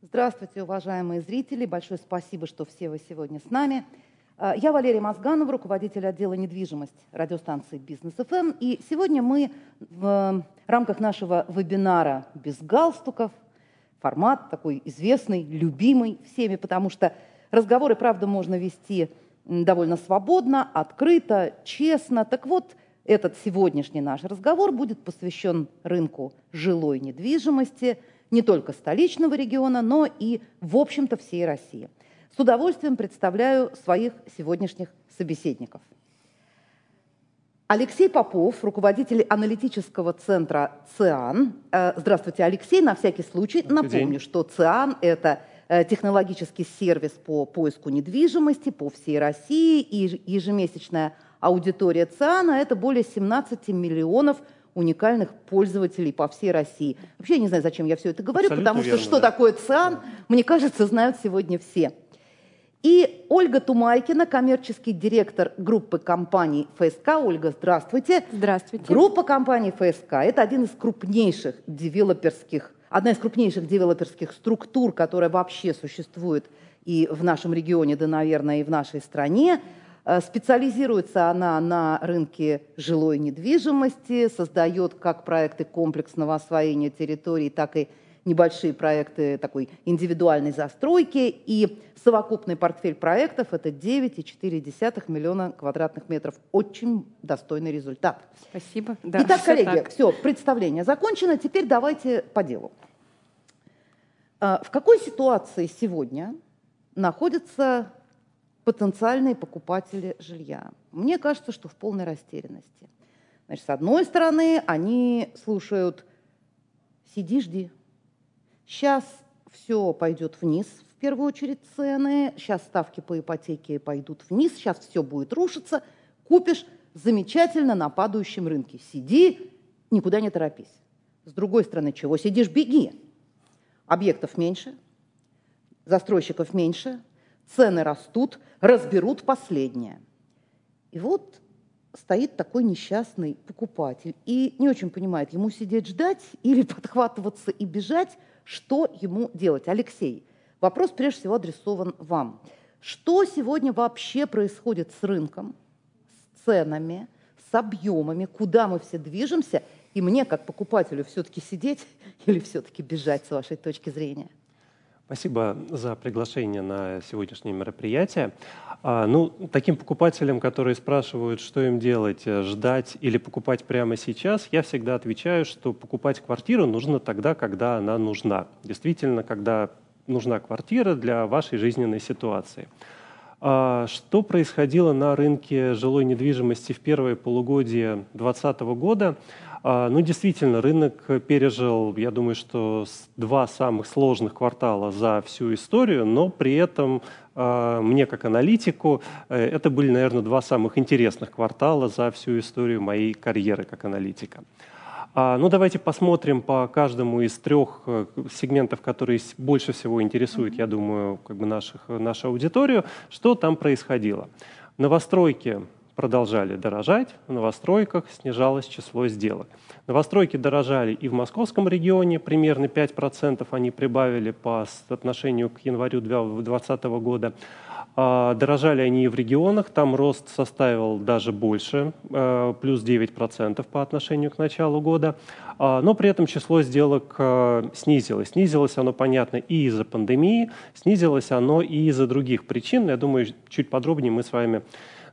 Здравствуйте, уважаемые зрители. Большое спасибо, что все вы сегодня с нами. А, я Валерия Мозганова, руководитель отдела недвижимость радиостанции «Бизнес ФМ». И сегодня мы в рамках нашего вебинара «Без галстуков», формат такой известный, любимый всеми, потому что разговоры, правда, можно вести довольно свободно, открыто, честно. Так вот, этот сегодняшний наш разговор будет посвящен рынку жилой недвижимости – не только столичного региона, но и, в общем-то, всей России. С удовольствием представляю своих сегодняшних собеседников. Алексей Попов, руководитель аналитического центра ЦИАН. Э, здравствуйте, Алексей. На всякий случай напомню, день. что ЦИАН – это э, технологический сервис по поиску недвижимости по всей России. И ежемесячная аудитория ЦИАНа – это более 17 миллионов уникальных пользователей по всей России. Вообще я не знаю, зачем я все это говорю, Абсолютно потому верно, что что да. такое ЦИАН, мне кажется, знают сегодня все. И Ольга Тумайкина, коммерческий директор группы компаний ФСК. Ольга, здравствуйте. Здравствуйте. Группа компаний ФСК – это один из крупнейших девелоперских, одна из крупнейших девелоперских структур, которая вообще существует и в нашем регионе, да, наверное, и в нашей стране. Э, специализируется она на рынке жилой недвижимости, создает как проекты комплексного освоения территорий, так и небольшие проекты такой индивидуальной застройки. И совокупный портфель проектов – это 9,4 миллиона квадратных метров. Очень достойный результат. Спасибо. Да, Итак, коллеги, так. все, представление закончено. Теперь давайте по делу. Э, в какой ситуации сегодня находится потенциальные покупатели жилья. Мне кажется, что в полной растерянности. Значит, с одной стороны, они слушают «сиди, жди». Сейчас все пойдет вниз, в первую очередь цены, сейчас ставки по ипотеке пойдут вниз, сейчас все будет рушиться, купишь замечательно на падающем рынке. Сиди, никуда не торопись. С другой стороны, чего сидишь, беги. Объектов меньше, застройщиков меньше, цены растут, разберут последнее. И вот стоит такой несчастный покупатель и не очень понимает, ему сидеть ждать или подхватываться и бежать, что ему делать. Алексей, вопрос прежде всего адресован вам. Что сегодня вообще происходит с рынком, с ценами, с объемами, куда мы все движемся, и мне, как покупателю, все-таки сидеть или все-таки бежать, с вашей точки зрения? Спасибо за приглашение на сегодняшнее мероприятие. А, ну, таким покупателям, которые спрашивают, что им делать, э, ждать или покупать прямо сейчас, я всегда отвечаю, что покупать квартиру нужно тогда, когда она нужна. Действительно, когда нужна квартира для вашей жизненной ситуации. А, что происходило на рынке жилой недвижимости в первое полугодие 2020 года? А, ну, действительно, рынок пережил, я думаю, что два самых сложных квартала за всю историю, но при этом а, мне как аналитику э, это были, наверное, два самых интересных квартала за всю историю моей карьеры как аналитика. А, ну, давайте посмотрим по каждому из трех э, сегментов, которые больше всего интересуют, я думаю, как бы наших, нашу аудиторию, что там происходило. Новостройки продолжали дорожать, в новостройках снижалось число сделок. Новостройки дорожали и в московском регионе, примерно 5% они прибавили по отношению к январю 2020 года. А, дорожали они и в регионах, там рост составил даже больше, э, плюс 9% по отношению к началу года, а, но при этом число сделок э, снизилось. Снизилось оно, понятно, и из-за пандемии, снизилось оно и из-за других причин. Я думаю, чуть подробнее мы с вами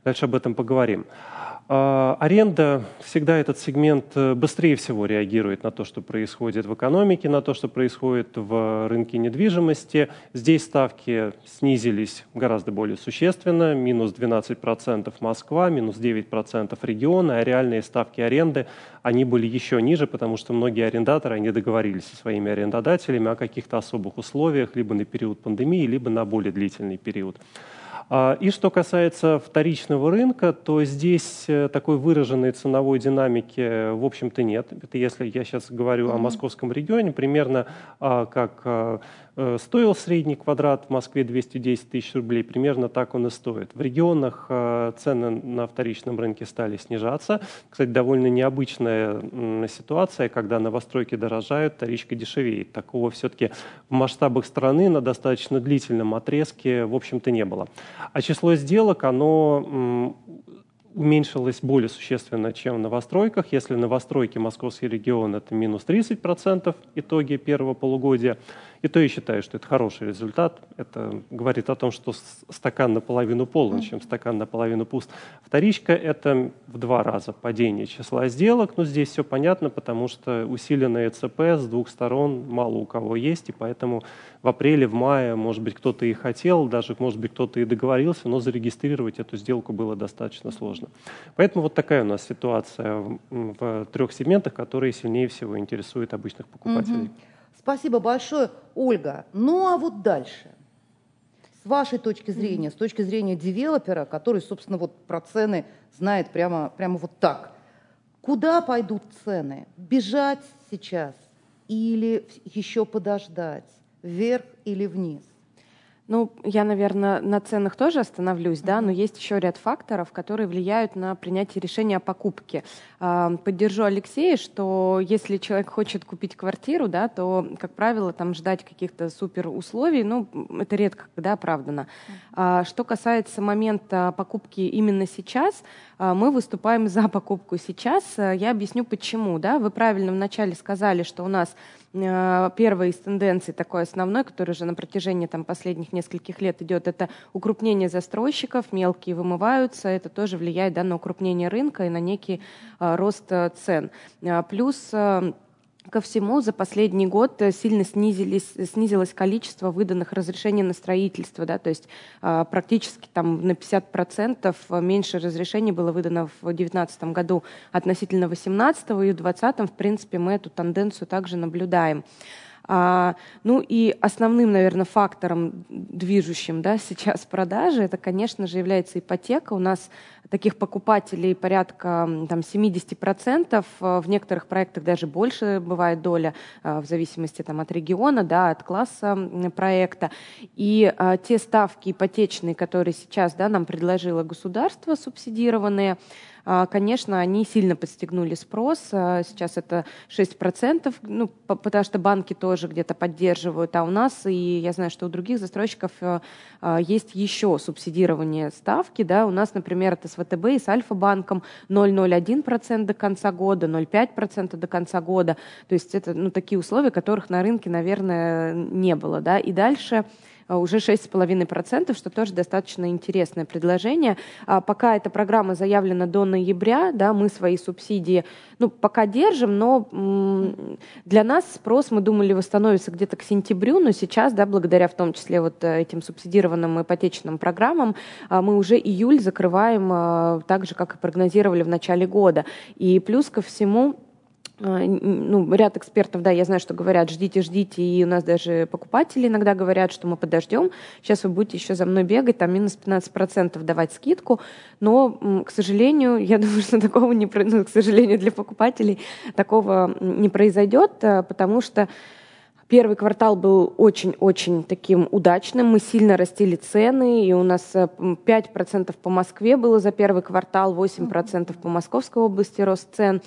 Дальше об этом поговорим. А, аренда всегда этот сегмент э, быстрее всего реагирует на то, что происходит в экономике, на то, что происходит в рынке недвижимости. Здесь ставки снизились гораздо более существенно. Минус 12% Москва, минус 9% регионы, а реальные ставки аренды, они были еще ниже, потому что многие арендаторы, они договорились со своими арендодателями о каких-то особых условиях, либо на период пандемии, либо на более длительный период. А, и что касается вторичного рынка, то здесь э, такой выраженной ценовой динамики, в общем-то, нет. Это если я сейчас говорю mm-hmm. о московском регионе, примерно а, как а, Э, стоил средний квадрат в Москве 210 тысяч рублей, примерно так он и стоит. В регионах э, цены на вторичном рынке стали снижаться. Кстати, довольно необычная ситуация, когда новостройки дорожают, вторичка дешевеет. Такого все-таки в масштабах страны на достаточно длительном отрезке, в общем-то, не было. А число сделок, оно уменьшилось более существенно, чем в новостройках. Если в новостройке Московский регион это минус 30% итоги первого полугодия, и то я считаю, что это хороший результат. Это говорит о том, что стакан наполовину полон, чем стакан наполовину пуст. Вторичка – это в два раза падение числа сделок. Но здесь все понятно, потому что усиленное ЦП с двух сторон мало у кого есть, и поэтому в апреле, в мае, может быть, кто-то и хотел, даже, может быть, кто-то и договорился, но зарегистрировать эту сделку было достаточно сложно. Поэтому вот такая у нас ситуация в, трех сегментах, которые сильнее всего интересуют обычных покупателей. Mm-hmm. Спасибо большое, Ольга. Ну а вот дальше. С вашей точки зрения, с точки зрения девелопера, который, собственно, вот про цены знает прямо, прямо вот так. Куда пойдут цены? Бежать сейчас или еще подождать? Вверх или вниз? Ну, я, наверное, на ценах тоже остановлюсь, да, но есть еще ряд факторов, которые влияют на принятие решения о покупке. Поддержу Алексея, что если человек хочет купить квартиру, да, то, как правило, там ждать каких-то супер условий, ну, это редко когда оправдано. А, что касается момента покупки именно сейчас, мы выступаем за покупку сейчас. Я объясню почему. Да? Вы правильно вначале сказали, что у нас Э, первая из тенденций, такой основной, который уже на протяжении там, последних нескольких лет идет, это укрупнение застройщиков, мелкие вымываются, это тоже влияет да, на укрупнение рынка и на некий а, рост э, цен. Плюс Ко всему, за последний год э, сильно снизились, снизилось количество выданных разрешений на строительство. Да, то есть а, практически там, на 50% меньше разрешений было выдано в 2019 году относительно 2018, и в 2020, в принципе, мы эту тенденцию также наблюдаем. А, ну и основным, наверное, фактором, движущим да, сейчас продажи, это, конечно же, является ипотека. У нас таких покупателей порядка там, 70%, в некоторых проектах даже больше бывает доля, а, в зависимости там, от региона, да, от класса проекта. И а, те ставки ипотечные, которые сейчас да, нам предложило государство, субсидированные, а, конечно, они сильно подстегнули спрос. А, сейчас это 6%, ну, потому что банки тоже где-то поддерживают, а у нас, и я знаю, что у других застройщиков э, а, есть еще субсидирование ставки. Да? У нас, например, это с ВТБ и с Альфа-банком 0,01% до конца года, 0,5% до конца года. То есть это ну, такие условия, которых на рынке, наверное, не было. Да? И дальше а, уже 6,5%, что тоже достаточно интересное предложение. А пока эта программа заявлена до ноября, да, мы свои субсидии ну, пока держим, но для нас спрос, мы думали, восстановится где-то к сентябрю, но сейчас, да, благодаря в том числе вот э, этим субсидированным ипотечным программам, а, мы уже июль закрываем так же, как и прогнозировали в начале года. И плюс ко всему, а, ну, ряд экспертов, да, я знаю, что говорят, ждите, ждите, и у нас даже покупатели иногда говорят, что мы подождем, сейчас вы будете еще за мной бегать, там минус 15% давать скидку, но, к сожалению, я думаю, что такого не, ну, к сожалению, для покупателей такого не произойдет, а, потому что Первый квартал был очень-очень таким удачным. Мы сильно растили цены, и у нас 5% э, по Москве было за первый квартал, 8% по Московской области рост цен.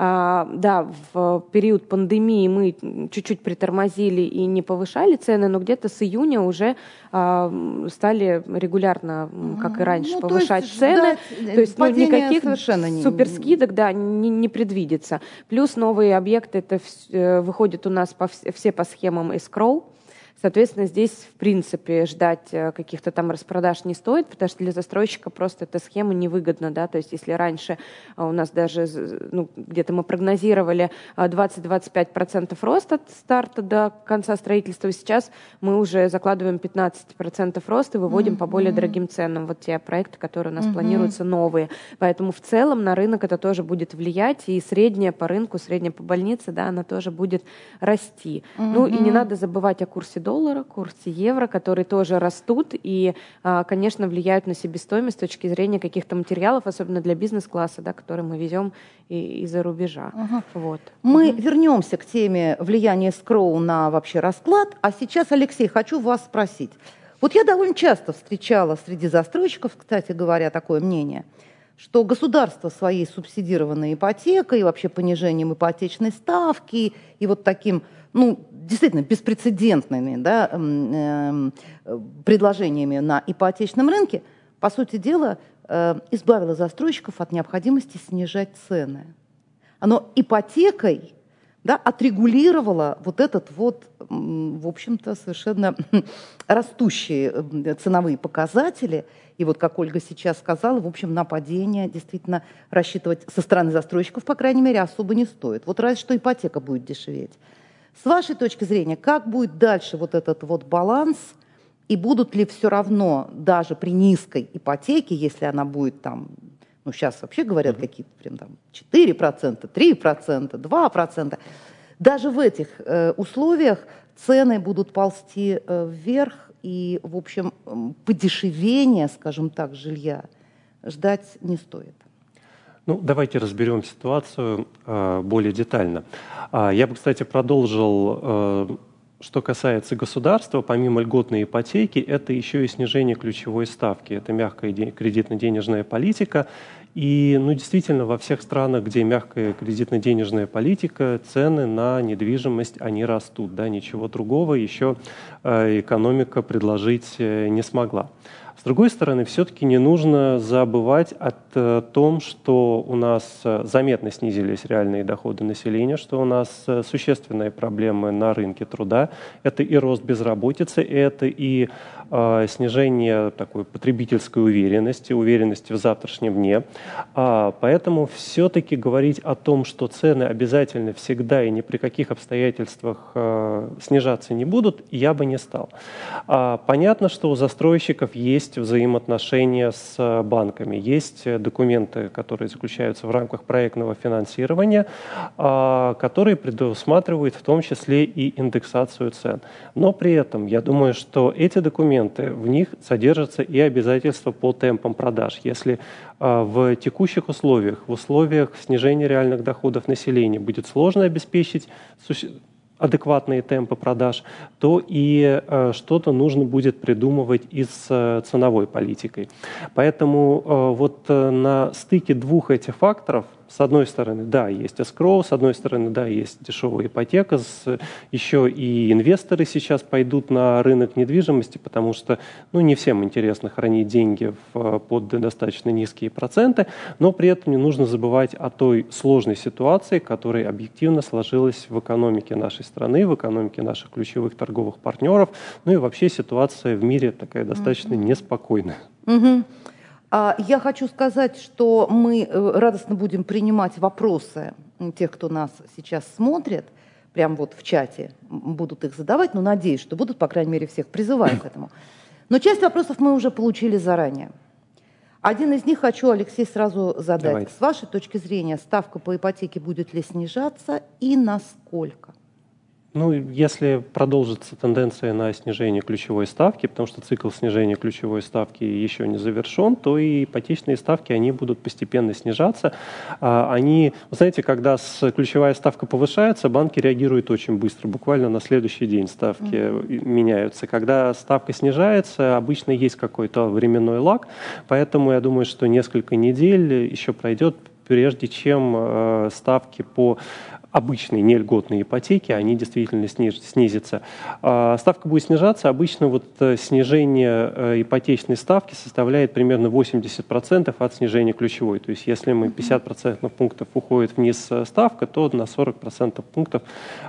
А, да, в период пандемии мы чуть-чуть притормозили и не повышали цены, но где-то с июня уже а, стали регулярно, как и раньше, ну, повышать то есть цены. Ждать то есть ну, никаких суперскидок да, не, не предвидится. Плюс новые объекты это э, выходят у нас по, все по схемам escrow. Соответственно, здесь, в принципе, ждать э, каких-то там распродаж не стоит, потому что для застройщика просто эта схема невыгодна, да, то есть если раньше э, у нас даже, ну, где-то мы прогнозировали 20-25% э, роста от старта до конца строительства, сейчас мы уже закладываем 15% роста и выводим mm-hmm. по более дорогим ценам вот те проекты, которые у нас mm-hmm. планируются новые. Поэтому в целом на рынок это тоже будет влиять, и средняя по рынку, средняя по больнице, да, она тоже будет расти. Mm-hmm. Ну и не надо забывать о курсе доллара, курсе евро, которые тоже растут и, а, конечно, влияют на себестоимость с точки зрения каких-то материалов, особенно для бизнес-класса, да, которые мы везем из-за рубежа. Ага. Вот. Мы угу. вернемся к теме влияния скроу на вообще расклад, а сейчас, Алексей, хочу вас спросить. Вот я довольно часто встречала среди застройщиков, кстати говоря, такое мнение, что государство своей субсидированной ипотекой, вообще понижением ипотечной ставки и вот таким, ну, действительно беспрецедентными да, э, предложениями на ипотечном рынке, по сути дела, э, избавило застройщиков от необходимости снижать цены. Оно ипотекой да, отрегулировала вот этот вот, в общем-то, совершенно растущие э, ценовые показатели. И вот, как Ольга сейчас сказала, в общем, на падение действительно рассчитывать со стороны застройщиков, по крайней мере, особо не стоит. Вот разве что ипотека будет дешеветь. С вашей точки зрения, как будет дальше вот этот вот баланс, и будут ли все равно даже при низкой ипотеке, если она будет там ну, сейчас вообще говорят mm-hmm. какие-то прям там 4%, 3%, 2%. Даже в этих э, условиях цены будут ползти э, вверх, и, в общем, подешевения, скажем так, жилья ждать не стоит. Ну, давайте разберем ситуацию э, более детально. А, я бы, кстати, продолжил э, что касается государства, помимо льготной ипотеки, это еще и снижение ключевой ставки. Это мягкая кредитно-денежная политика. И ну, действительно, во всех странах, где мягкая кредитно-денежная политика, цены на недвижимость, они растут. Да? Ничего другого еще э, экономика предложить э, не смогла. С другой стороны, все-таки не нужно забывать о э, том, что у нас заметно снизились реальные доходы населения, что у нас существенные проблемы на рынке труда. Это и рост безработицы, это и снижение такой потребительской уверенности, уверенности в завтрашнем дне. А, поэтому все-таки говорить о том, что цены обязательно всегда и ни при каких обстоятельствах э, снижаться не будут, я бы не стал. А, понятно, что у застройщиков есть взаимоотношения с банками, есть документы, которые заключаются в рамках проектного финансирования, а, которые предусматривают в том числе и индексацию цен. Но при этом я думаю, что эти документы, в них содержатся и обязательства по темпам продаж. Если а, в текущих условиях, в условиях снижения реальных доходов населения будет сложно обеспечить адекватные темпы продаж, то и э, что-то нужно будет придумывать и с э, ценовой политикой. Поэтому э, вот на стыке двух этих факторов с одной стороны, да, есть escrow, с одной стороны, да, есть дешевая ипотека, с, еще и инвесторы сейчас пойдут на рынок недвижимости, потому что ну, не всем интересно хранить деньги в, под достаточно низкие проценты, но при этом не нужно забывать о той сложной ситуации, которая объективно сложилась в экономике нашей страны, в экономике наших ключевых торговых партнеров, ну и вообще ситуация в мире такая достаточно mm-hmm. неспокойная. Mm-hmm. А я хочу сказать, что мы э, радостно будем принимать вопросы тех, кто нас сейчас смотрит, прямо вот в чате будут их задавать, но надеюсь, что будут, по крайней мере, всех призываю к этому. Но часть вопросов мы уже получили заранее. Один из них хочу, Алексей, сразу задать. Давайте. С вашей точки зрения, ставка по ипотеке будет ли снижаться и насколько? Ну, если продолжится тенденция на снижение ключевой ставки, потому что цикл снижения ключевой ставки еще не завершен, то и ипотечные ставки, они будут постепенно снижаться. А, они, вы знаете, когда ключевая ставка повышается, банки реагируют очень быстро, буквально на следующий день ставки mm-hmm. меняются. Когда ставка снижается, обычно есть какой-то временной лаг, поэтому я думаю, что несколько недель еще пройдет, прежде чем э, ставки по обычные нельготные ипотеки, они действительно снизятся. А, ставка будет снижаться. Обычно вот э, снижение э, ипотечной ставки составляет примерно 80% от снижения ключевой. То есть если мы 50% пунктов уходит вниз э, ставка, то на 40% пунктов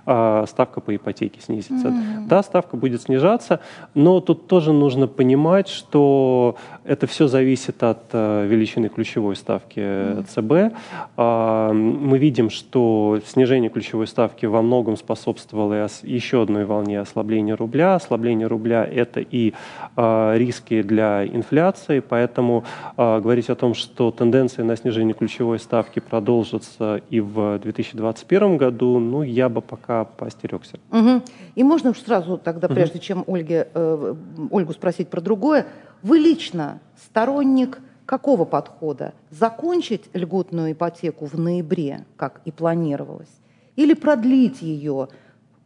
а, ставка по ипотеке снизится. Mm-hmm. Да, ставка будет снижаться, но тут тоже нужно понимать, что это все зависит от величины ключевой ставки ЦБ. А, мы видим, что снижение снижение ключевой ставки во многом способствовало еще одной волне ослабления рубля. Ослабление рубля – это и э, риски для инфляции, поэтому э, говорить о том, что тенденция на снижение ключевой ставки продолжится и в 2021 году, ну, я бы пока поостерегся. Угу. И можно сразу тогда, прежде угу. чем Ольге, э, Ольгу спросить про другое, вы лично сторонник какого подхода? Закончить льготную ипотеку в ноябре, как и планировалось, или продлить ее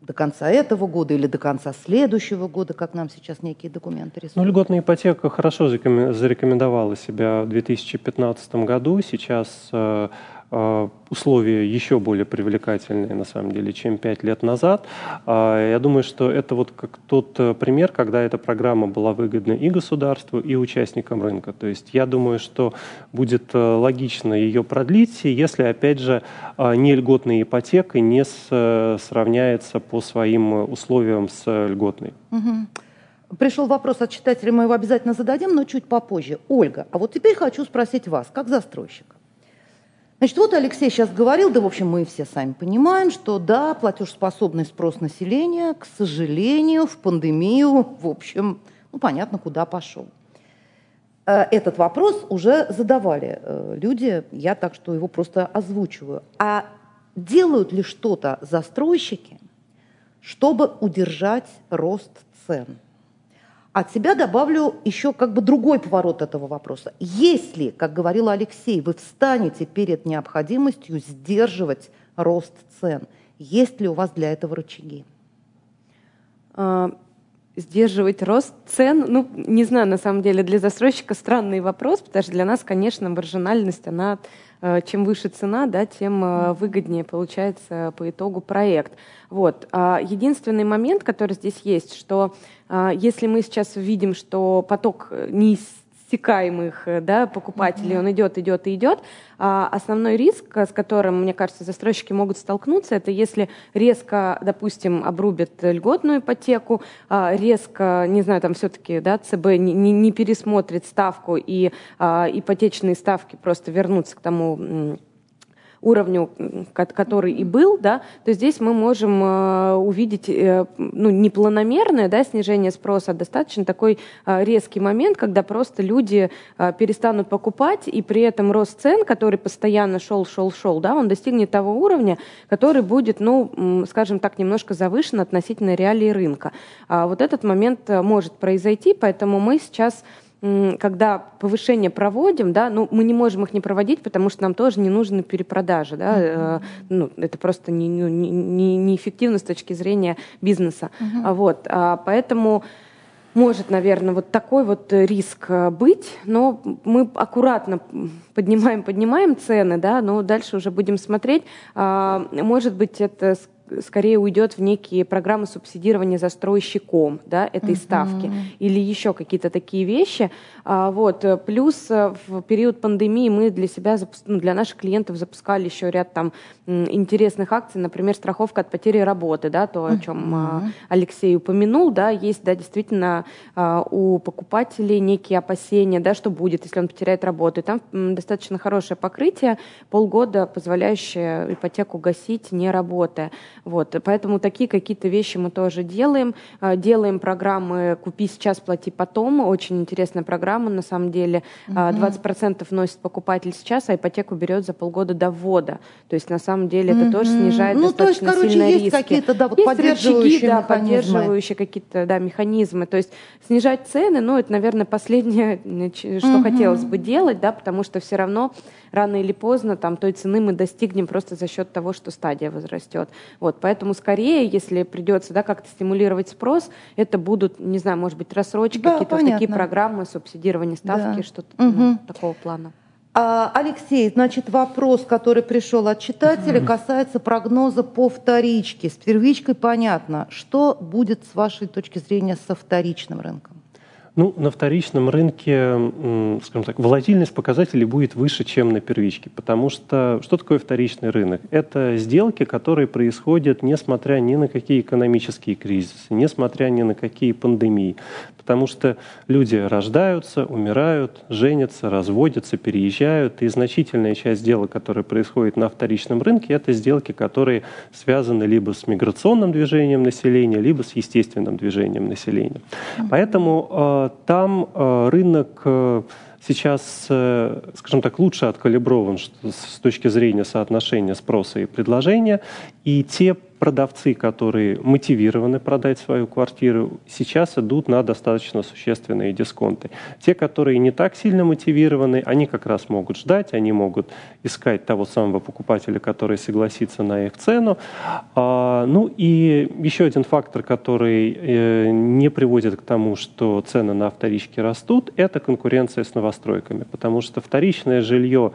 до конца этого года или до конца следующего года, как нам сейчас некие документы рисуют? Ну, льготная ипотека хорошо зарекомендовала себя в 2015 году. Сейчас э, условия еще более привлекательные, на самом деле, чем пять лет назад. А, я думаю, что это вот как тот э, пример, когда эта программа была выгодна и государству, и участникам рынка. То есть я думаю, что будет э, логично ее продлить, если, опять же, не льготная ипотека не сравняется по своим условиям с льготной. Пришел вопрос от читателя, мы его обязательно зададим, но чуть попозже. Ольга, а вот теперь хочу спросить вас, как застройщика. Значит, вот Алексей сейчас говорил, да, в общем, мы все сами понимаем, что да, платежеспособный спрос населения, к сожалению, в пандемию, в общем, ну, понятно, куда пошел. Э, этот вопрос уже задавали э, люди, я так что его просто озвучиваю. А делают ли что-то застройщики, чтобы удержать рост цен? От себя добавлю еще как бы другой поворот этого вопроса. Если, как говорил Алексей, вы встанете перед необходимостью сдерживать рост цен, есть ли у вас для этого рычаги? А, сдерживать рост цен, ну, не знаю, на самом деле, для застройщика странный вопрос, потому что для нас, конечно, маржинальность, она чем выше цена, да, тем э, выгоднее получается по итогу проект. Вот. А единственный момент, который здесь есть, что э, если мы сейчас видим, что поток не э, да, покупателей, он идет, идет и идет. А основной риск, с которым, мне кажется, застройщики могут столкнуться, это если резко, допустим, обрубят льготную ипотеку, а резко, не знаю, там все-таки да, ЦБ не, не пересмотрит ставку и а, ипотечные ставки просто вернутся к тому уровню, который и был, да, то здесь мы можем э, увидеть э, ну, не планомерное да, снижение спроса, а достаточно такой э, резкий момент, когда просто люди перестанут покупать, и при этом рост цен, который постоянно шел, шел, шел, да, он достигнет того уровня, который будет, ну, скажем так, немножко завышен относительно реалий рынка. А вот этот момент может произойти, поэтому мы сейчас когда повышение проводим, да, ну, мы не можем их не проводить, потому что нам тоже не нужны перепродажи, да, uh-huh. ну, это просто не, не, не, неэффективно с точки зрения бизнеса, а вот, а, поэтому может, наверное, вот такой вот риск э, быть, но мы аккуратно поднимаем, поднимаем цены, да, но дальше уже будем смотреть. А, может быть, это скорее уйдет в некие программы субсидирования застройщиком да, этой uh-huh. ставки или еще какие-то такие вещи. А, вот. Плюс э, в период пандемии мы для себя, ну, для наших клиентов запускали еще ряд там интересных акций, например, страховка от потери работы, да, то, о чем uh-huh. Алексей упомянул, да, есть, да, действительно а, у покупателей некие опасения, да, что будет, если он потеряет работу. И там достаточно хорошее покрытие, полгода позволяющее ипотеку гасить, не работая. Вот, поэтому такие какие-то вещи мы тоже делаем. А, делаем программы «Купи сейчас, плати потом». Очень интересная программа, на самом деле. Угу. 20% вносит покупатель сейчас, а ипотеку берет за полгода до ввода. То есть, на самом деле, это тоже снижает ну, достаточно то есть, короче, сильно есть риски. какие-то да, вот есть поддерживающие рычаги, да, поддерживающие какие-то да, механизмы. То есть, снижать цены, ну, это, наверное, последнее, что угу. хотелось бы делать, да, потому что все равно рано или поздно там той цены мы достигнем просто за счет того, что стадия возрастет. Вот, поэтому скорее, если придется да, как-то стимулировать спрос, это будут, не знаю, может быть, рассрочки, да, какие-то вот такие программы, субсидирование ставки, да. что-то угу. ну, такого плана. А, Алексей, значит, вопрос, который пришел от читателя, касается прогноза по вторичке. С первичкой понятно. Что будет с вашей точки зрения со вторичным рынком? Ну, на вторичном рынке, скажем так, волатильность показателей будет выше, чем на первичке, потому что что такое вторичный рынок? Это сделки, которые происходят несмотря ни на какие экономические кризисы, несмотря ни на какие пандемии. Потому что люди рождаются, умирают, женятся, разводятся, переезжают, и значительная часть сделок, которая происходит на вторичном рынке, это сделки, которые связаны либо с миграционным движением населения, либо с естественным движением населения. Поэтому э, там э, рынок э, сейчас, э, скажем так, лучше откалиброван с точки зрения соотношения спроса и предложения, и те продавцы, которые мотивированы продать свою квартиру, сейчас идут на достаточно существенные дисконты. Те, которые не так сильно мотивированы, они как раз могут ждать, они могут искать того самого покупателя, который согласится на их цену. А, ну и еще один фактор, который э, не приводит к тому, что цены на вторичке растут, это конкуренция с новостройками, потому что вторичное жилье,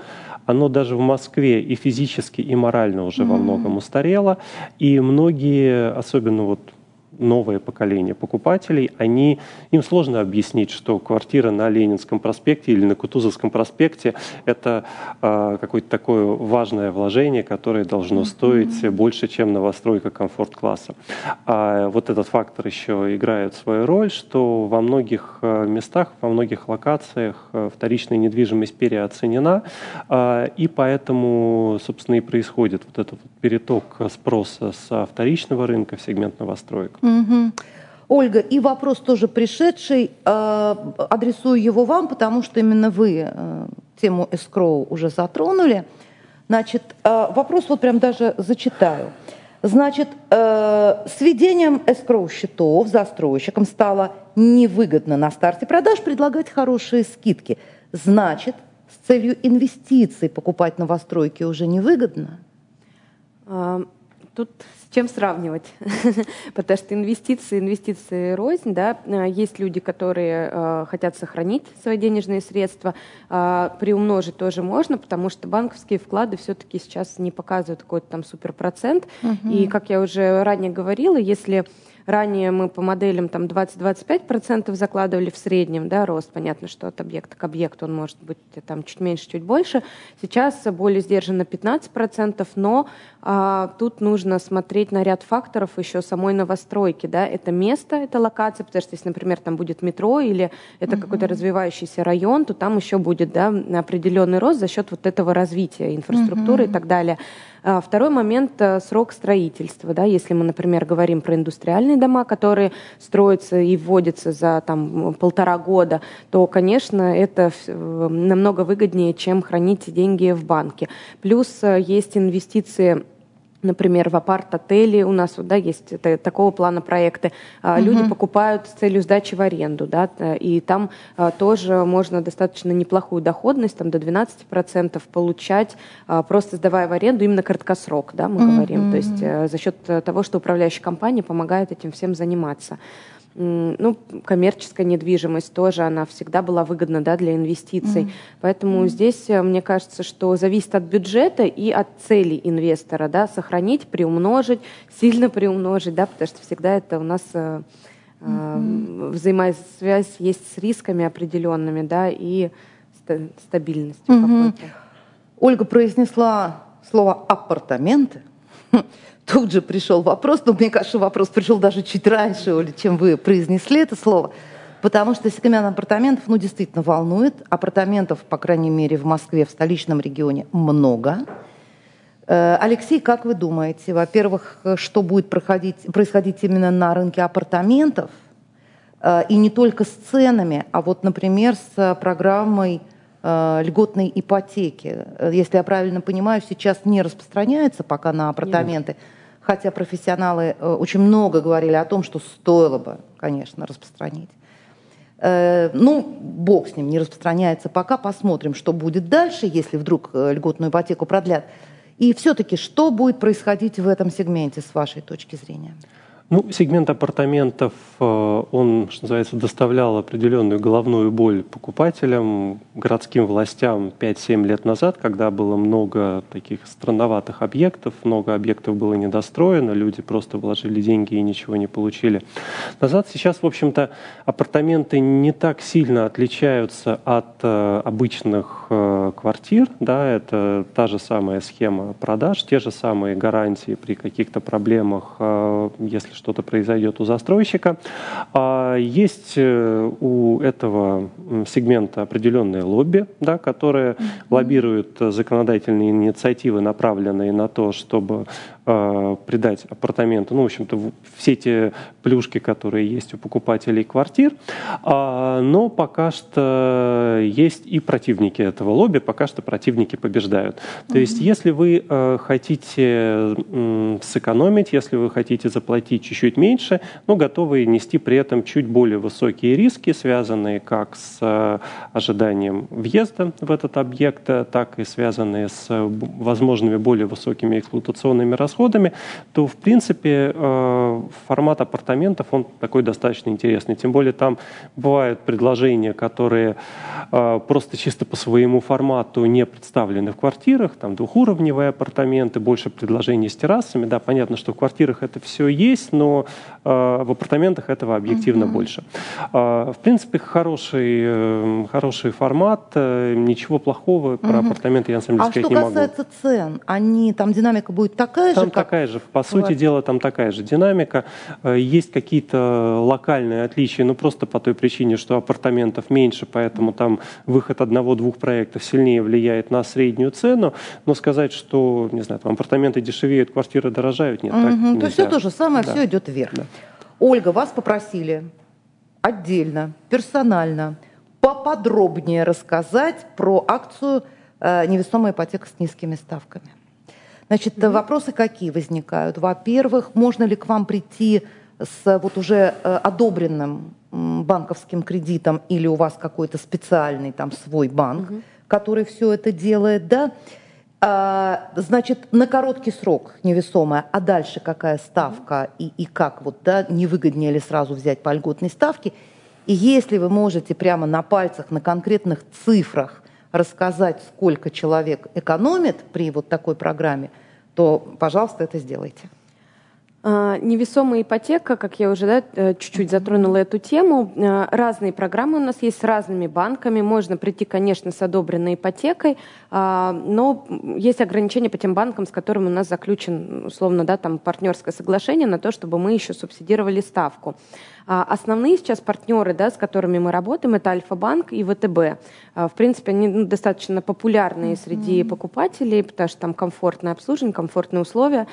оно даже в Москве и физически, и морально уже mm-hmm. во многом устарело, и многие, особенно вот новое поколение покупателей, они, им сложно объяснить, что квартира на Ленинском проспекте или на Кутузовском проспекте – это э, какое-то такое важное вложение, которое должно стоить mm-hmm. больше, чем новостройка комфорт-класса. А вот этот фактор еще играет свою роль, что во многих э, местах, во многих локациях э, вторичная недвижимость переоценена, э, и поэтому, собственно, и происходит вот этот вот переток спроса со вторичного рынка в сегмент новостроек. Угу. Ольга, и вопрос тоже пришедший, э, адресую его вам, потому что именно вы э, тему эскроу уже затронули. Значит, э, вопрос вот прям даже зачитаю. Значит, с введением эскроу счетов застройщикам стало невыгодно на старте продаж предлагать хорошие скидки. Значит, с целью инвестиций покупать новостройки уже невыгодно? Тут с чем сравнивать? Потому что инвестиции, инвестиции рознь, да, э, есть люди, которые э, хотят сохранить свои денежные средства, э, приумножить тоже можно, потому что банковские вклады все-таки сейчас не показывают какой-то там суперпроцент. Угу. И, как я уже ранее говорила, если Ранее мы по моделям там 20-25% закладывали в среднем, да, рост. Понятно, что от объекта к объекту он может быть там чуть меньше, чуть больше. Сейчас более сдержанно 15%, но а, тут нужно смотреть на ряд факторов еще самой новостройки, да. Это место, это локация, потому что если, например, там будет метро или это угу. какой-то развивающийся район, то там еще будет, да, определенный рост за счет вот этого развития инфраструктуры угу. и так далее. А, второй момент э, – срок строительства. Да? Если мы, например, говорим про индустриальные дома, которые строятся и вводятся за там, полтора года, то, конечно, это э, намного выгоднее, чем хранить деньги в банке. Плюс э, есть инвестиции Например, в апарт-отеле у нас да, есть это, такого плана проекты. Угу. Люди покупают с целью сдачи в аренду, да, и там а, тоже можно достаточно неплохую доходность, там до 12% получать, а, просто сдавая в аренду именно краткосрок, да, мы угу. говорим. То есть а, за счет того, что управляющая компания помогает этим всем заниматься ну, коммерческая недвижимость тоже, она всегда была выгодна да, для инвестиций. Mm-hmm. Поэтому mm-hmm. здесь, э, мне кажется, что зависит от бюджета и от цели инвестора, да, сохранить, приумножить, сильно приумножить, да, потому что всегда это у нас э, mm-hmm. взаимосвязь есть с рисками определенными, да, и стабильностью mm-hmm. какой-то. Ольга произнесла слово апартаменты. Тут же пришел вопрос, но мне кажется, вопрос пришел даже чуть раньше, чем вы произнесли это слово, потому что секомен апартаментов, ну, действительно волнует. Апартаментов, по крайней мере, в Москве, в столичном регионе много. Э, Алексей, как вы думаете, во-первых, что будет происходить именно на рынке апартаментов, э, и не только с ценами, а вот, например, с программой Э, льготной ипотеки. Э, если я правильно понимаю, сейчас не распространяется пока на апартаменты, Нет. хотя профессионалы э, очень много говорили о том, что стоило бы, конечно, распространить. Ну, бог с ним, не распространяется пока, посмотрим, что будет дальше, если вдруг льготную ипотеку продлят. И все-таки, что будет происходить в этом сегменте с вашей точки зрения? Ну, сегмент апартаментов, э, он, что называется, доставлял определенную головную боль покупателям, городским властям 5-7 лет назад, когда было много таких странноватых объектов, много объектов было недостроено, люди просто вложили деньги и ничего не получили. Назад сейчас, в общем-то, апартаменты не так сильно отличаются от э, обычных э, квартир, да, это та же самая схема продаж, те же самые гарантии при каких-то проблемах, если что-то произойдет у застройщика. А есть э, у этого сегмента определенные лобби, да, которые лоббируют законодательные инициативы, направленные на то, чтобы э, придать апартаменты, ну, в общем-то, все те плюшки, которые есть у покупателей квартир. А, но пока что есть и противники этого лобби, пока что противники побеждают. То mm-hmm. есть, если вы э, хотите э, сэкономить, если вы хотите заплатить чуть-чуть меньше, но готовы нести при этом чуть более высокие риски, связанные как с э, ожиданием въезда в этот объект, так и связанные с возможными более высокими эксплуатационными расходами, то, в принципе, э, формат апартаментов, он такой достаточно интересный. Тем более там бывают предложения, которые э, просто чисто по своему формату не представлены в квартирах, там двухуровневые апартаменты, больше предложений с террасами. Да, понятно, что в квартирах это все есть, но э, в апартаментах этого объективно mm-hmm. больше. В принципе, хороший, хороший формат, ничего плохого mm-hmm. про апартаменты я на самом деле а сказать не могу. А что касается цен, они, там динамика будет такая там же? Там такая же, по сути дела, там такая же динамика. Есть какие-то локальные отличия, но просто по той причине, что апартаментов меньше, поэтому там выход одного-двух проектов сильнее влияет на среднюю цену. Но сказать, что, не знаю, там апартаменты дешевеют, квартиры дорожают, нет, угу, так нельзя. То есть все то же самое, да. все идет вверх. Да. Ольга, вас попросили отдельно, персонально, поподробнее рассказать про акцию э, «Невесомая ипотека с низкими ставками». Значит, mm-hmm. вопросы какие возникают? Во-первых, можно ли к вам прийти с вот уже э, одобренным банковским кредитом или у вас какой-то специальный там свой банк, угу. который все это делает, да? А, значит, на короткий срок невесомая, а дальше какая ставка и, и как вот, да, невыгоднее ли сразу взять по льготной ставке? И если вы можете прямо на пальцах, на конкретных цифрах рассказать, сколько человек экономит при вот такой программе, то, пожалуйста, это сделайте. А, невесомая ипотека, как я уже да, э, чуть-чуть затронула эту тему, э, разные программы у нас есть с разными банками. Можно прийти, конечно, с одобренной ипотекой, а, но есть ограничения по тем банкам, с которыми у нас заключен, условно, да, там партнерское соглашение на то, чтобы мы еще субсидировали ставку. А, основные сейчас партнеры, да, с которыми мы работаем, это Альфа-банк и ВТБ. В принципе, они ну, достаточно популярные среди покупателей, потому что там комфортное обслуживание, комфортные условия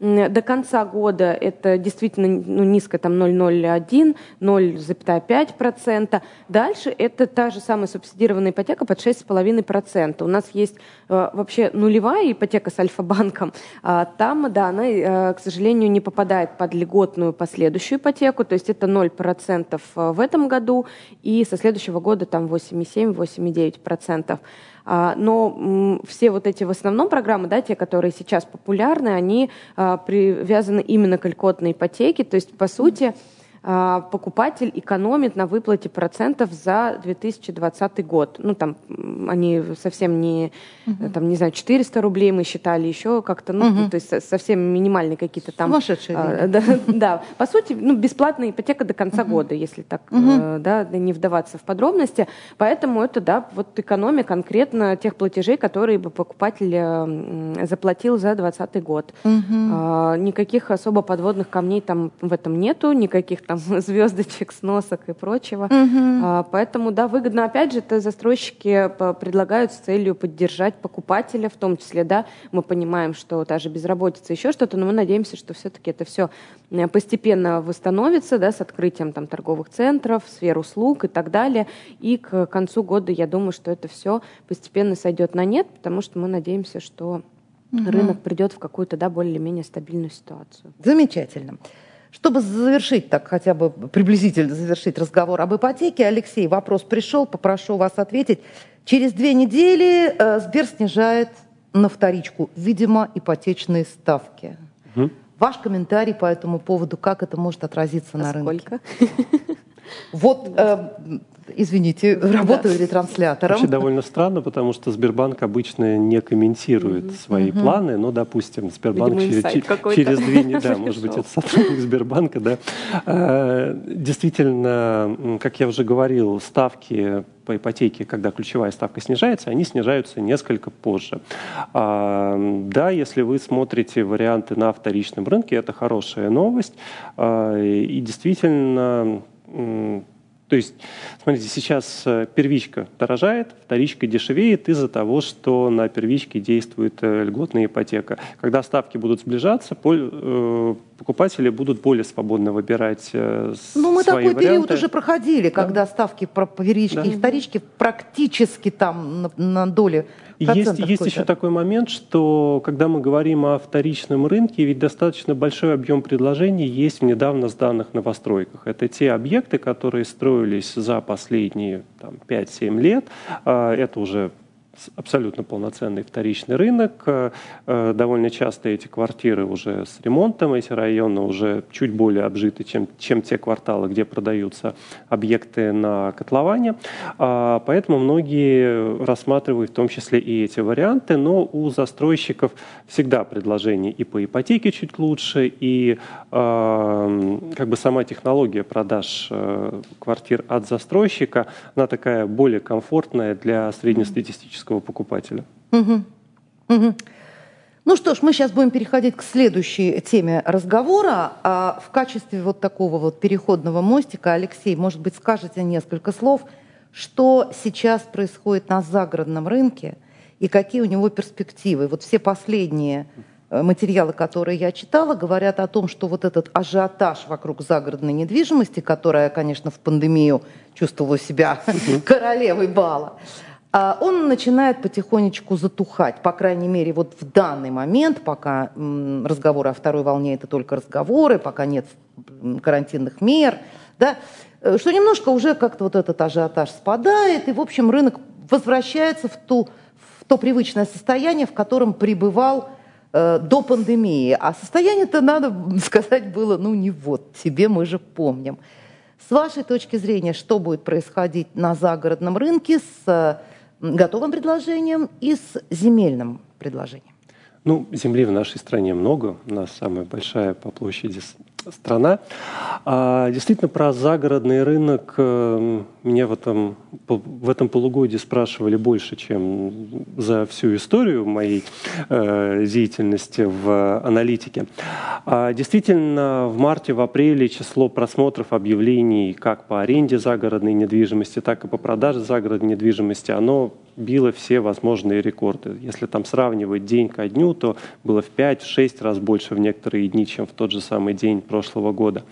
до конца года это действительно ну, низко, там 0,01, 0,5%. Дальше это та же самая субсидированная ипотека под 6,5%. У нас есть э, вообще нулевая ипотека с Альфа-банком. А там, да, она, э, к сожалению, не попадает под льготную последующую ипотеку, то есть это 0% э, в этом году, и со следующего года там 8,7-8,9%. А, но все вот эти в основном программы, да, те, которые сейчас популярны, они а, привязаны именно к льготной ипотеке, то есть, по сути, а, покупатель экономит на выплате процентов за 2020 год. Ну, там они совсем не, угу. там, не знаю, 400 рублей мы считали, еще как-то, ну, угу. то есть совсем минимальные какие-то там... Сумасшедшие а, да, да, по сути, ну, бесплатная ипотека до конца угу. года, если так, угу. э, да, не вдаваться в подробности. Поэтому это, да, вот экономия конкретно тех платежей, которые бы покупатель э, заплатил за 2020 год. Угу. Э, никаких особо подводных камней там в этом нету, никаких там звездочек, сносок и прочего. Угу. А, поэтому, да, выгодно. Опять же, это застройщики предлагают с целью поддержать покупателя, в том числе, да, мы понимаем, что та же безработица, еще что-то, но мы надеемся, что все-таки это все э, постепенно восстановится, да, с открытием там торговых центров, сфер услуг и так далее. И к концу года, я думаю, что это все постепенно сойдет на нет, потому что мы надеемся, что угу. рынок придет в какую-то, да, более-менее стабильную ситуацию. Замечательно. Чтобы завершить так хотя бы приблизительно завершить разговор об ипотеке, Алексей, вопрос пришел, попрошу вас ответить. Через две недели э, Сбер снижает на вторичку, видимо, ипотечные ставки. Угу. Ваш комментарий по этому поводу, как это может отразиться а на сколько? рынке? Вот э, извините, работаю да. ретранслятором. Вообще довольно странно, потому что Сбербанк обычно не комментирует mm-hmm. свои mm-hmm. планы, но, допустим, Сбербанк Видимо, через, через две недели, да, может быть, это сотрудник Сбербанка, да. А, действительно, как я уже говорил, ставки по ипотеке, когда ключевая ставка снижается, они снижаются несколько позже. А, да, если вы смотрите варианты на вторичном рынке, это хорошая новость. А, и действительно то есть, смотрите, сейчас э, первичка дорожает, вторичка дешевеет из-за того, что на первичке действует э, льготная ипотека. Когда ставки будут сближаться, э, покупатели будут более свободно выбирать Ну, мы свои такой варианты. период уже проходили, да. когда ставки по первичке да. и вторичке практически там на, на доле есть, есть еще такой момент, что когда мы говорим о вторичном рынке, ведь достаточно большой объем предложений есть в недавно сданных новостройках. Это те объекты, которые строились за последние там, 5-7 лет. А, это уже абсолютно полноценный вторичный рынок. Э, э, довольно часто эти квартиры уже с ремонтом, эти районы уже чуть более обжиты, чем, чем те кварталы, где продаются объекты на котловане. А, поэтому многие рассматривают в том числе и эти варианты, но у застройщиков всегда предложение и по ипотеке чуть лучше, и а, как бы сама технология продаж э, квартир от застройщика, она такая более комфортная для среднестатистического российского покупателя. Угу. Угу. Ну что ж, мы сейчас будем переходить к следующей теме разговора. А в качестве вот такого вот переходного мостика, Алексей, может быть, скажете несколько слов, что сейчас происходит на загородном рынке и какие у него перспективы. Вот все последние э, материалы, которые я читала, говорят о том, что вот этот ажиотаж вокруг загородной недвижимости, которая, конечно, в пандемию чувствовала себя королевой бала, он начинает потихонечку затухать, по крайней мере, вот в данный момент, пока разговоры о второй волне это только разговоры, пока нет карантинных мер, да, э, что немножко уже как-то вот этот ажиотаж спадает, и, в общем, рынок возвращается в, ту, в то привычное состояние, в котором пребывал э, до пандемии. А состояние-то, надо сказать, было, ну, не вот, себе мы же помним. С вашей точки зрения, что будет происходить на загородном рынке с готовым предложением и с земельным предложением? Ну, земли в нашей стране много, у нас самая большая по площади страна. А, действительно, про загородный рынок э, меня в этом, в этом полугодии спрашивали больше, чем за всю историю моей э, деятельности в аналитике. А, действительно, в марте, в апреле число просмотров объявлений как по аренде загородной недвижимости, так и по продаже загородной недвижимости, оно било все возможные рекорды. Если там сравнивать день ко дню, то было в 5-6 раз больше в некоторые дни, чем в тот же самый день прошлого года.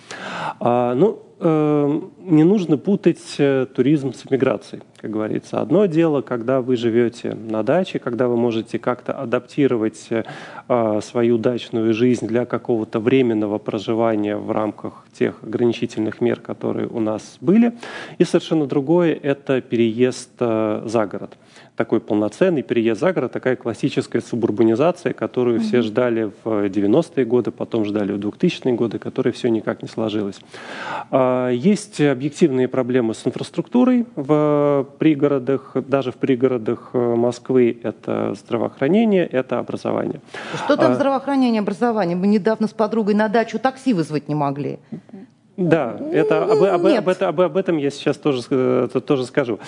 А, ну, э, не нужно путать э, туризм с миграцией, как говорится. Одно дело, когда вы живете на даче, когда вы можете как-то адаптировать э, свою дачную жизнь для какого-то временного проживания в рамках тех ограничительных мер, которые у нас были. И совершенно другое – это переезд э, за город такой полноценный переезд за город, такая классическая субурбанизация, которую mm-hmm. все ждали в 90-е годы, потом ждали в 2000-е годы, которая все никак не сложилась. А, есть объективные проблемы с инфраструктурой в пригородах, даже в пригородах э, Москвы. Это здравоохранение, это образование. Что там а, здравоохранение, образование? Мы недавно с подругой на дачу такси вызвать не могли. Да, это, об, об, об, об, об этом я сейчас тоже, э, тоже скажу.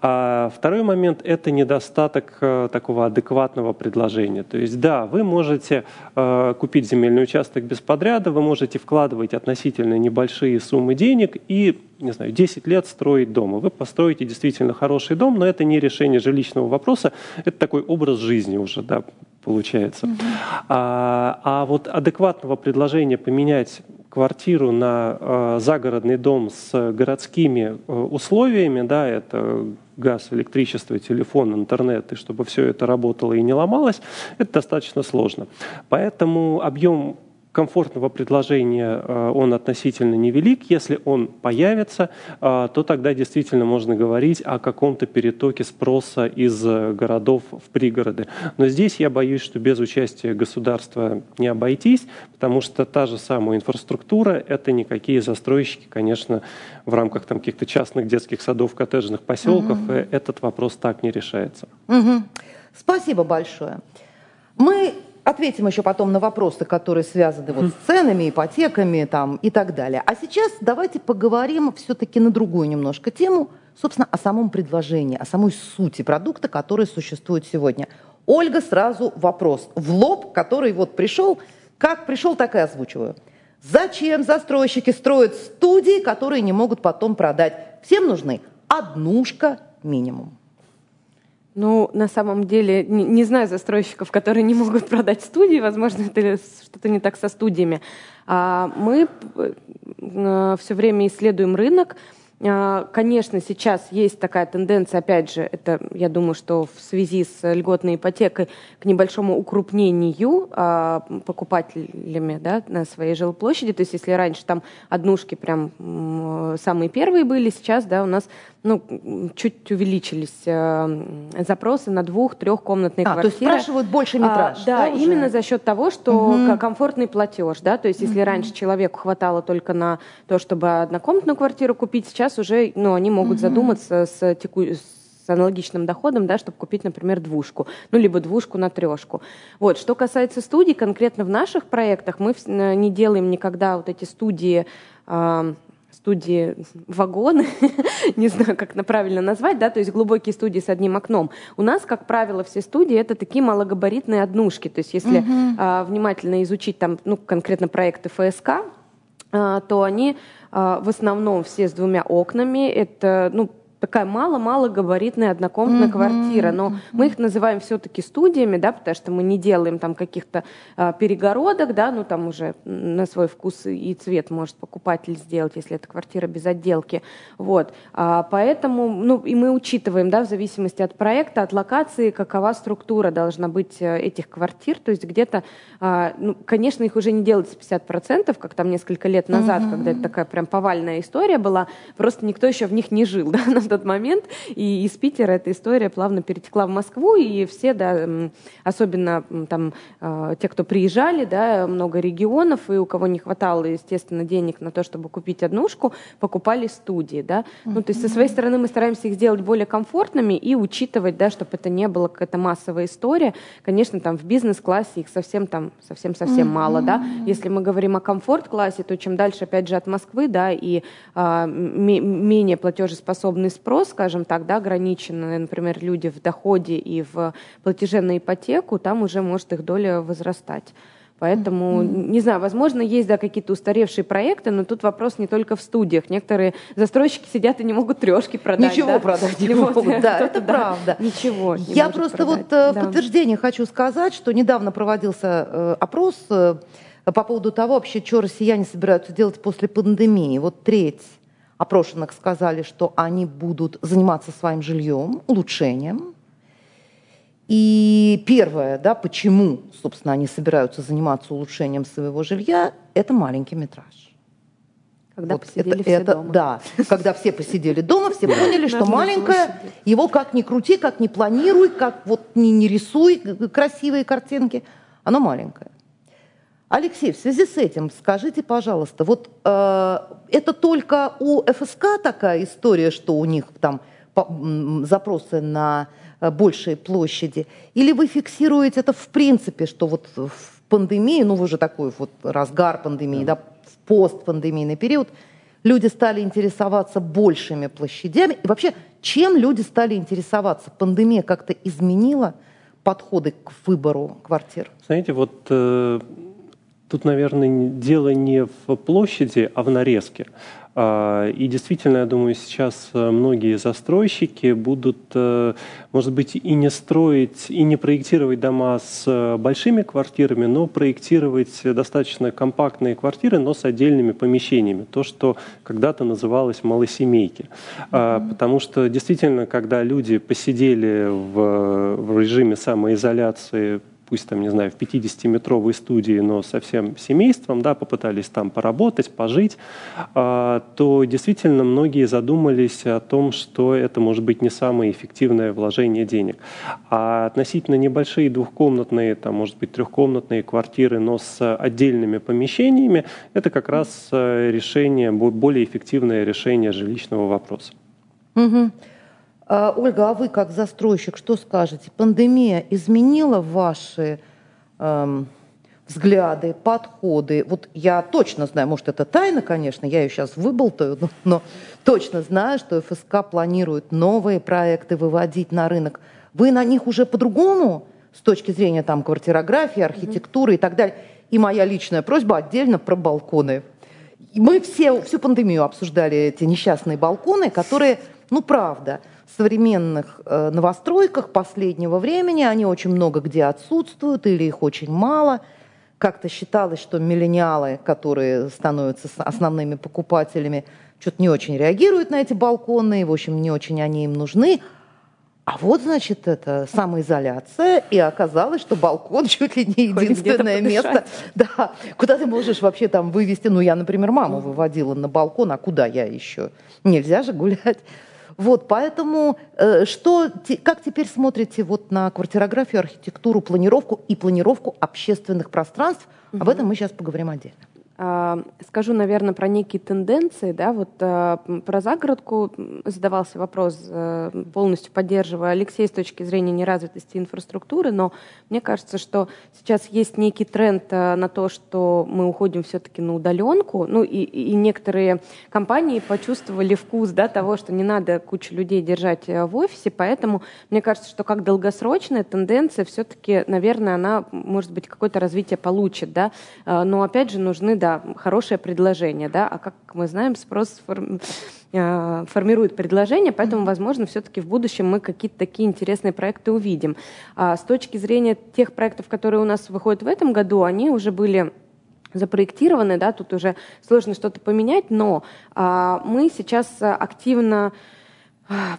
А второй момент – это недостаток э, такого адекватного предложения. То есть, да, вы можете э, купить земельный участок без подряда, вы можете вкладывать относительно небольшие суммы денег и, не знаю, 10 лет строить дом. Вы построите действительно хороший дом, но это не решение жилищного вопроса, это такой образ жизни уже, да, получается. Mm-hmm. А, а вот адекватного предложения поменять квартиру на э, загородный дом с городскими э, условиями, да, это газ, электричество, телефон, интернет, и чтобы все это работало и не ломалось, это достаточно сложно. Поэтому объем комфортного предложения э, он относительно невелик. Если он появится, э, то тогда действительно можно говорить о каком-то перетоке спроса из городов в пригороды. Но здесь я боюсь, что без участия государства не обойтись, потому что та же самая инфраструктура – это никакие застройщики, конечно, в рамках там, каких-то частных детских садов, коттеджных поселков, угу. этот вопрос так не решается. Угу. Спасибо большое. Мы ответим еще потом на вопросы, которые связаны вот с ценами, ипотеками там, и так далее. А сейчас давайте поговорим все-таки на другую немножко тему, собственно, о самом предложении, о самой сути продукта, который существует сегодня. Ольга, сразу вопрос в лоб, который вот пришел, как пришел, так и озвучиваю. Зачем застройщики строят студии, которые не могут потом продать? Всем нужны однушка минимум. Ну, на самом деле, не, не знаю застройщиков, которые не могут продать студии, возможно, это что-то не так со студиями. А мы э, все время исследуем рынок, а, конечно, сейчас есть такая тенденция, опять же, это, я думаю, что в связи с льготной ипотекой к небольшому укрупнению а, покупателями да, на своей жилплощади. То есть если раньше там однушки прям самые первые были, сейчас да, у нас ну, чуть увеличились э, запросы на двух-трехкомнатные а, квартиры. То есть спрашивают больше метраж. А, да, да именно за счет того, что угу. комфортный платеж. Да? То есть если угу. раньше человеку хватало только на то, чтобы однокомнатную квартиру купить, сейчас уже ну, они могут угу. задуматься с, теку... с аналогичным доходом, да, чтобы купить, например, двушку, ну, либо двушку на трешку. Вот. Что касается студий, конкретно в наших проектах мы не делаем никогда вот эти студии студии вагоны, не знаю, как это правильно назвать, да, то есть глубокие студии с одним окном. У нас, как правило, все студии это такие малогабаритные однушки. То есть если uh-huh. а, внимательно изучить там, ну, конкретно проекты ФСК, а, то они а, в основном все с двумя окнами. Это, ну, такая мало-мало габаритная однокомнатная mm-hmm. квартира, но mm-hmm. мы их называем все-таки студиями, да, потому что мы не делаем там каких-то а, перегородок, да, ну там уже на свой вкус и цвет может покупатель сделать, если это квартира без отделки, вот, а, поэтому, ну и мы учитываем, да, в зависимости от проекта, от локации, какова структура должна быть э, этих квартир, то есть где-то, а, ну, конечно, их уже не делается 50%, как там несколько лет назад, mm-hmm. когда это такая прям повальная история была, просто никто еще в них не жил, да, тот момент. И из Питера эта история плавно перетекла в Москву, и все, да, особенно там а, те, кто приезжали, да, много регионов, и у кого не хватало, естественно, денег на то, чтобы купить однушку, покупали студии, да. Ну, то есть со своей стороны мы стараемся их сделать более комфортными и учитывать, да, чтобы это не было какая-то массовая история. Конечно, там в бизнес-классе их совсем там совсем-совсем mm-hmm. мало, да. Если мы говорим о комфорт-классе, то чем дальше, опять же, от Москвы, да, и а, менее платежеспособный спрос, скажем так, да, ограниченный, например, люди в доходе и в платеже на ипотеку, там уже может их доля возрастать. Поэтому, mm-hmm. не знаю, возможно, есть да, какие-то устаревшие проекты, но тут вопрос не только в студиях. Некоторые застройщики сидят и не могут трешки продать. Ничего да? продать не могут, да, это правда. Ничего Я просто вот э, в подтверждение хочу сказать, что недавно проводился э, опрос э, по поводу того, вообще, что россияне собираются делать после пандемии. Вот треть опрошенных сказали, что они будут заниматься своим жильем, улучшением. И первое, да, почему, собственно, они собираются заниматься улучшением своего жилья, это маленький метраж. Когда вот посидели это, все это, дома. Да, когда все посидели дома, все поняли, что маленькое, его как ни крути, как ни планируй, как вот ни, не рисуй красивые картинки, оно маленькое. Алексей, в связи с этим скажите, пожалуйста, вот э, это только у ФСК такая история, что у них там запросы на э, большие площади, или вы фиксируете это в принципе, что вот в пандемии, ну вы же такой вот разгар пандемии, да, в постпандемийный период, люди стали интересоваться большими площадями, и вообще, чем люди стали интересоваться? Пандемия как-то изменила подходы к выбору квартир? Знаете, вот э, Тут, наверное, дело не в площади, а в нарезке. А, и действительно, я думаю, сейчас э, многие застройщики будут, э, может быть, и не строить, и не проектировать дома с э, большими квартирами, но проектировать достаточно компактные квартиры, но с отдельными помещениями. То, что когда-то называлось малосемейки. Mm-hmm. Потому что действительно, когда люди посидели в, в режиме самоизоляции пусть там, не знаю, в 50-метровой студии, но со всем семейством, да, попытались там поработать, пожить, а, то действительно многие задумались о том, что это может быть не самое эффективное вложение денег. А относительно небольшие двухкомнатные, там, может быть, трехкомнатные квартиры, но с отдельными помещениями, это как раз э, решение, более эффективное решение жилищного вопроса. Угу. А, Ольга, а вы как застройщик что скажете? Пандемия изменила ваши эм, взгляды, подходы. Вот я точно знаю, может, это тайна, конечно, я ее сейчас выболтаю, но, но точно знаю, что ФСК планирует новые проекты выводить на рынок. Вы на них уже по-другому с точки зрения там квартирографии, архитектуры mm-hmm. и так далее. И моя личная просьба отдельно про балконы. Мы все, всю пандемию обсуждали эти несчастные балконы, которые, ну правда, современных э, новостройках последнего времени они очень много где отсутствуют или их очень мало – как-то считалось, что миллениалы, которые становятся основными покупателями, что-то не очень реагируют на эти балконы, в общем, не очень они им нужны. А вот, значит, это самоизоляция, и оказалось, что балкон чуть ли не единственное место, да, куда ты можешь вообще там вывести. Ну, я, например, маму выводила на балкон, а куда я еще? Нельзя же гулять. Вот, поэтому э, что, как теперь смотрите вот на квартирографию, архитектуру, планировку и планировку общественных пространств? Угу. Об этом мы сейчас поговорим отдельно. Скажу, наверное, про некие тенденции. Да, вот а, про загородку задавался вопрос, э, полностью поддерживая Алексей с точки зрения неразвитости инфраструктуры, но мне кажется, что сейчас есть некий тренд э, на то, что мы уходим все-таки на удаленку, ну и, и некоторые компании почувствовали вкус да, того, что не надо кучу людей держать э, в офисе, поэтому мне кажется, что как долгосрочная тенденция все-таки, наверное, она, может быть, какое-то развитие получит, да, но опять же нужны, да, хорошее предложение, да, а как мы знаем, спрос форм, э, формирует предложение, поэтому, возможно, все-таки в будущем мы какие-то такие интересные проекты увидим. А с точки зрения тех проектов, которые у нас выходят в этом году, они уже были запроектированы, да, тут уже сложно что-то поменять, но а, мы сейчас активно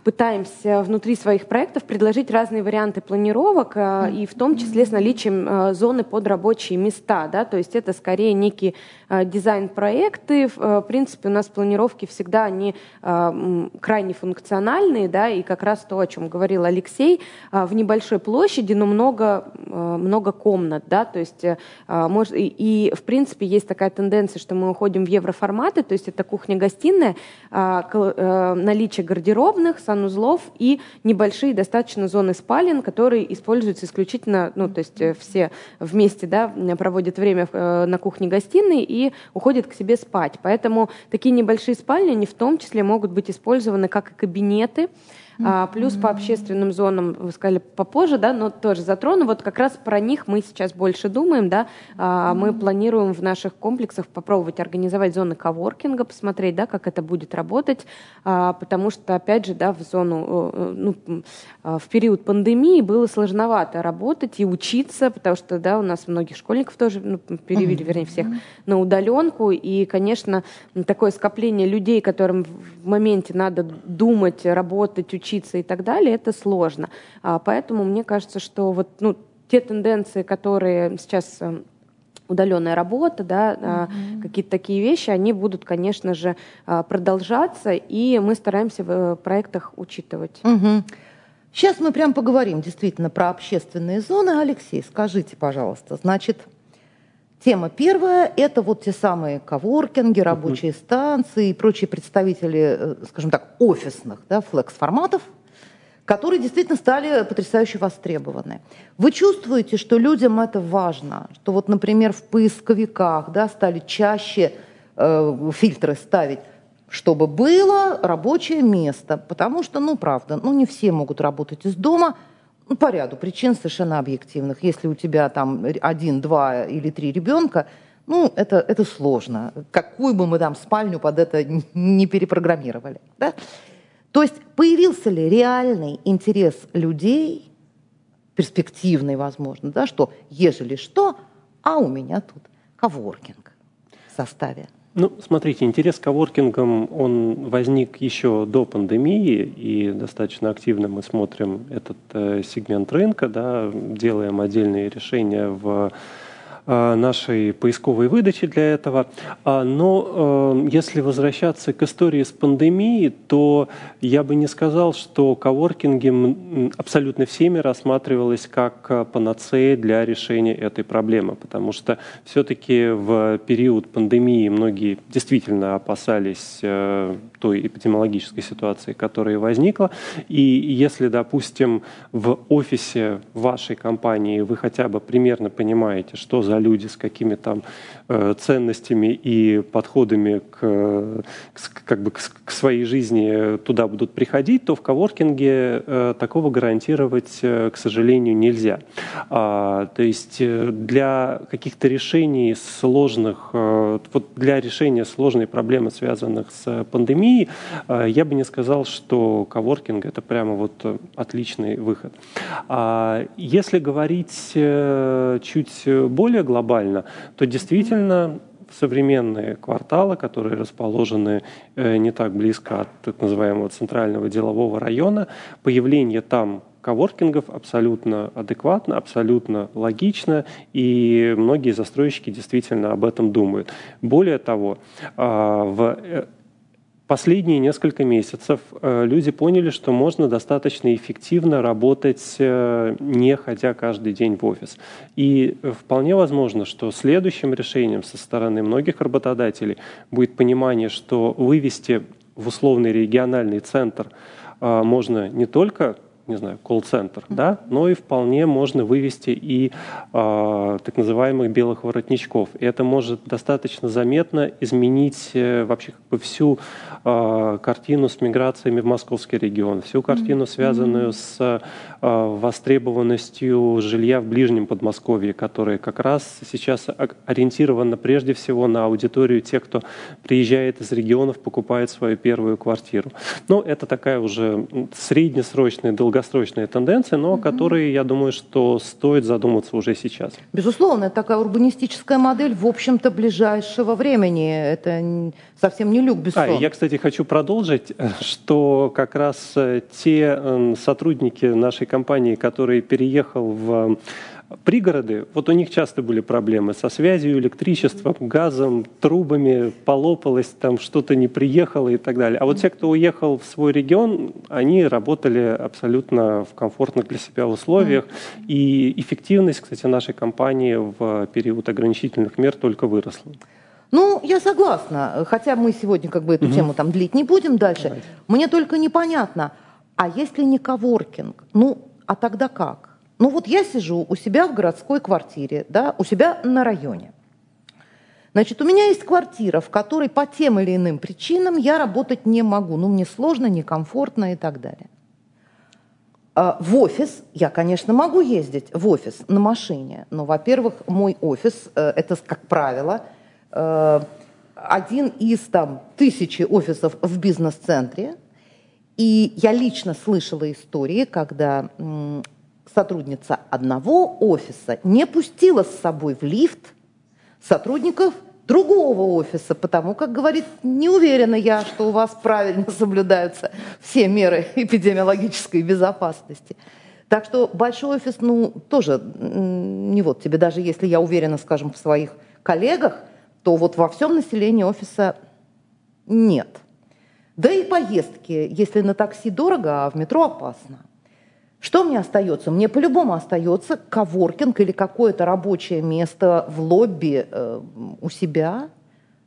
пытаемся внутри своих проектов предложить разные варианты планировок, э, и в том числе с наличием э, зоны под рабочие места. Да? То есть это скорее некие э, дизайн-проекты. В принципе, у нас планировки всегда они крайне функциональные, да, и как раз то, о чем говорил Алексей, в небольшой площади, но много, много комнат. Да? То есть, может, и, и, в принципе, есть такая тенденция, что мы уходим в евроформаты, то есть это кухня-гостиная, наличие гардеробной, гардеробных, санузлов и небольшие достаточно зоны спален, которые используются исключительно, ну, то есть э, все вместе, да, проводят время э, на кухне-гостиной и уходят к себе спать. Поэтому такие небольшие спальни, они в том числе могут быть использованы как и кабинеты, а, плюс по общественным зонам, вы сказали попозже, да, но тоже затрону. Вот как раз про них мы сейчас больше думаем, да. А, мы планируем в наших комплексах попробовать организовать зоны коворкинга, посмотреть, да, как это будет работать, а, потому что, опять же, да, в зону, э, ну, а, в период пандемии было сложновато работать и учиться, потому что, да, у нас многих школьников тоже ну, перевели, вернее, всех на удаленку, и, конечно, такое скопление людей, которым в моменте надо думать, работать, учиться, учиться и так далее, это сложно. А, поэтому мне кажется, что вот ну, те тенденции, которые сейчас э, удаленная работа, да, mm-hmm. какие-то такие вещи, они будут, конечно же, а, продолжаться, и мы стараемся в э, проектах учитывать. Mm-hmm. Сейчас мы прям поговорим действительно про общественные зоны. Алексей, скажите, пожалуйста, значит, тема первая – это вот те самые коворкинги, рабочие станции и прочие представители, э, скажем так, офисных да, флекс-форматов, которые действительно стали потрясающе востребованы. Вы чувствуете, что людям это важно, что вот, например, в поисковиках да, стали чаще э, фильтры ставить, чтобы было рабочее место, потому что, ну, правда, ну, не все могут работать из дома – по ряду причин совершенно объективных. Если у тебя там один, два или три ребенка, ну, это, это сложно. Какую бы мы там спальню под это не перепрограммировали. Да? То есть появился ли реальный интерес людей, перспективный, возможно, да, что ежели что, а у меня тут коворкинг в составе. Ну, смотрите, интерес к коворкингам, он возник еще до пандемии, и достаточно активно мы смотрим этот э, сегмент рынка, да, делаем отдельные решения в нашей поисковой выдачи для этого. Но если возвращаться к истории с пандемией, то я бы не сказал, что коворкинги абсолютно всеми рассматривалось как панацея для решения этой проблемы, потому что все-таки в период пандемии многие действительно опасались той эпидемиологической ситуации, которая возникла. И если, допустим, в офисе вашей компании вы хотя бы примерно понимаете, что за люди с какими там ценностями и подходами к, к, как бы к, своей жизни туда будут приходить, то в коворкинге э, такого гарантировать, э, к сожалению, нельзя. А, то есть э, для каких-то решений сложных, э, вот для решения сложной проблемы, связанных с пандемией, э, я бы не сказал, что коворкинг это прямо вот э, отличный выход. А если говорить э, чуть более глобально, то действительно современные кварталы, которые расположены не так близко от так называемого центрального делового района, появление там коворкингов абсолютно адекватно, абсолютно логично, и многие застройщики действительно об этом думают. Более того, в последние несколько месяцев э, люди поняли, что можно достаточно эффективно работать, э, не ходя каждый день в офис. И вполне возможно, что следующим решением со стороны многих работодателей будет понимание, что вывести в условный региональный центр э, можно не только не знаю, колл-центр, да, но и вполне можно вывести и э, так называемых белых воротничков. И это может достаточно заметно изменить э, вообще как бы всю э, картину с миграциями в московский регион, всю картину, связанную с э, востребованностью жилья в ближнем Подмосковье, которое как раз сейчас ориентировано прежде всего на аудиторию тех, кто приезжает из регионов, покупает свою первую квартиру. Но это такая уже среднесрочная, долгосрочная долгосрочные тенденции, но угу. которые, я думаю, что стоит задуматься уже сейчас. Безусловно, это такая урбанистическая модель, в общем-то, ближайшего времени. Это совсем не люк Бессон. А, я, кстати, хочу продолжить, что как раз э, те сотрудники нашей компании, которые переехал в Пригороды, вот у них часто были проблемы со связью, электричеством, газом, трубами, полопалось, там что-то не приехало и так далее. А вот те, кто уехал в свой регион, они работали абсолютно в комфортных для себя условиях. И эффективность, кстати, нашей компании в период ограничительных мер только выросла. Ну, я согласна. Хотя мы сегодня как бы эту угу. тему там длить не будем дальше. Давайте. Мне только непонятно, а если не коворкинг, ну, а тогда как? Ну вот я сижу у себя в городской квартире, да, у себя на районе. Значит, у меня есть квартира, в которой по тем или иным причинам я работать не могу. Ну, мне сложно, некомфортно и так далее. А в офис я, конечно, могу ездить в офис на машине, но, во-первых, мой офис э, – это, как правило, э, один из там, тысячи офисов в бизнес-центре. И я лично слышала истории, когда сотрудница одного офиса не пустила с собой в лифт сотрудников другого офиса, потому как говорит, не уверена я, что у вас правильно соблюдаются все меры эпидемиологической безопасности. Так что большой офис, ну, тоже не вот тебе, даже если я уверена, скажем, в своих коллегах, то вот во всем населении офиса нет. Да и поездки, если на такси дорого, а в метро опасно. Что мне остается? Мне по-любому остается коворкинг или какое-то рабочее место в лобби э, у себя.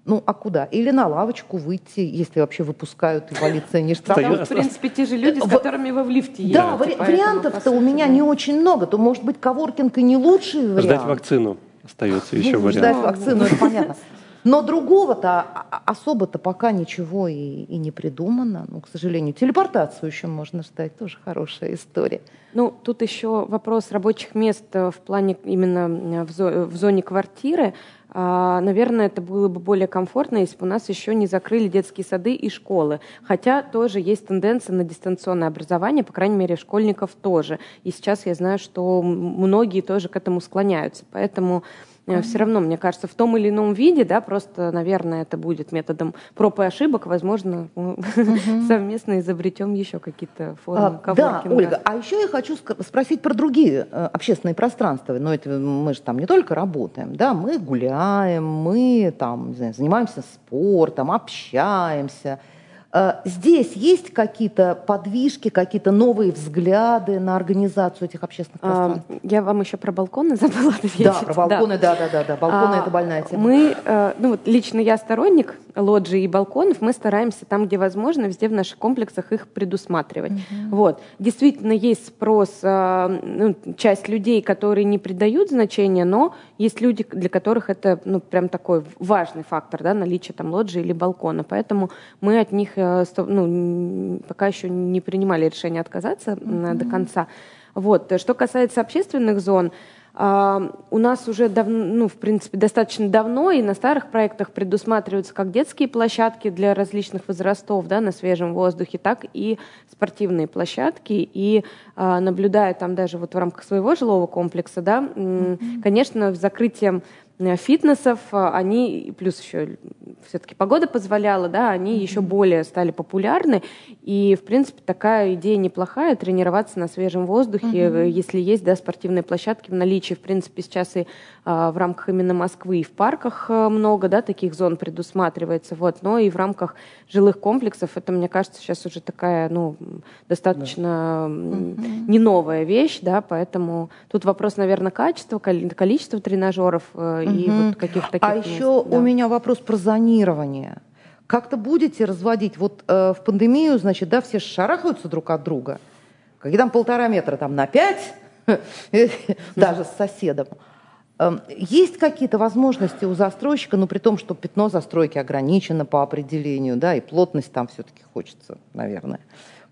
Ну, а куда? Или на лавочку выйти, если вообще выпускают и полиция не штрафует. Там, в принципе, те же люди, с которыми вы в лифте едете. Да, вари- вариантов-то у меня не очень много. То, может быть, коворкинг и не лучший вариант. Ждать вакцину остается еще ну, вариант. Ждать вакцину, это понятно. Но другого-то особо-то пока ничего и, и не придумано. Ну, к сожалению, телепортацию еще можно ждать, тоже хорошая история. Ну, тут еще вопрос рабочих мест э, в плане именно э, в, зо в зоне квартиры. А, наверное, это было бы более комфортно, если бы у нас еще не закрыли детские сады и школы. Хотя тоже есть тенденция на дистанционное образование, по крайней мере, школьников тоже. И сейчас я знаю, что многие тоже к этому склоняются. Поэтому mm-hmm. все равно, мне кажется, в том или ином виде, да, просто, наверное, это будет методом проб и ошибок, возможно, mm-hmm. совместно изобретем еще какие-то формы а, Да, Ольга, а еще я хочу спросить про другие э, общественные пространства, но это мы же там не только работаем, да, мы гуляем, мы там, не знаю, занимаемся спортом, общаемся, Э, здесь есть какие-то подвижки, какие-то новые взгляды на организацию этих общественных пространств? А, я вам еще про балконы забыла ответить. Да, про балконы, да, да, да, да. Балконы а, это больная тема. Мы, э, ну вот лично я сторонник лоджий и балконов, мы стараемся там, где возможно, везде в наших комплексах их предусматривать. Угу. Вот. Действительно есть спрос, э, ну, часть людей, которые не придают значения, но есть люди, для которых это ну, прям такой важный фактор, да, наличие там лоджии или балкона. Поэтому мы от них Э, ну, пока еще не принимали решение отказаться mm-hmm. до конца. Вот. Что касается общественных зон, Uh, у нас уже давно, ну, в принципе, достаточно давно и на старых проектах предусматриваются как детские площадки для различных возрастов да, на свежем воздухе, так и спортивные площадки. И uh, наблюдая там даже вот в рамках своего жилого комплекса, да, mm-hmm. конечно, закрытием Э, фитнесов, э, они, плюс еще все-таки погода позволяла, да, они mm-hmm. еще более стали популярны. И, в принципе, такая идея неплохая, тренироваться на свежем воздухе, mm-hmm. если есть, да, спортивные площадки в наличии. В принципе, сейчас и в рамках именно Москвы и в парках много, да, таких зон предусматривается, вот, но и в рамках жилых комплексов это, мне кажется, сейчас уже такая, ну, достаточно mm-hmm. не новая вещь, да, поэтому тут вопрос, наверное, качества, количества тренажеров и угу. вот каких-то таких А мест, еще да. у меня вопрос про зонирование. Как-то будете разводить? Вот э, в пандемию, значит, да, все шарахаются друг от друга. Когда там полтора метра там на пять, даже с соседом. Эм, есть какие-то возможности у застройщика, но при том, что пятно застройки ограничено по определению, да, и плотность там все-таки хочется, наверное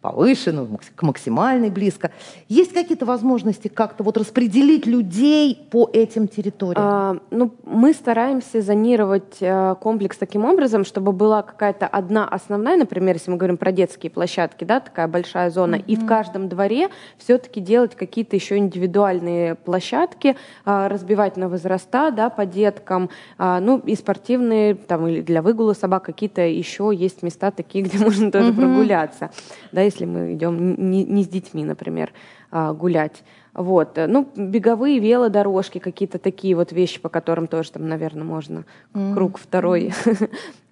повыше, ну, к максимальной близко. Есть какие-то возможности как-то вот распределить людей по этим территориям? А, ну, мы стараемся зонировать а, комплекс таким образом, чтобы была какая-то одна основная, например, если мы говорим про детские площадки, да, такая большая зона, mm-hmm. и в каждом дворе все-таки делать какие-то еще индивидуальные площадки, а, разбивать на возраста, да, по деткам, а, ну, и спортивные, там, или для выгула собак какие-то еще есть места такие, где можно тоже mm-hmm. прогуляться, да, если мы идем не, не с детьми, например, а, гулять. Вот. Ну, беговые велодорожки, какие-то такие вот вещи, по которым тоже там, наверное, можно mm-hmm. круг второй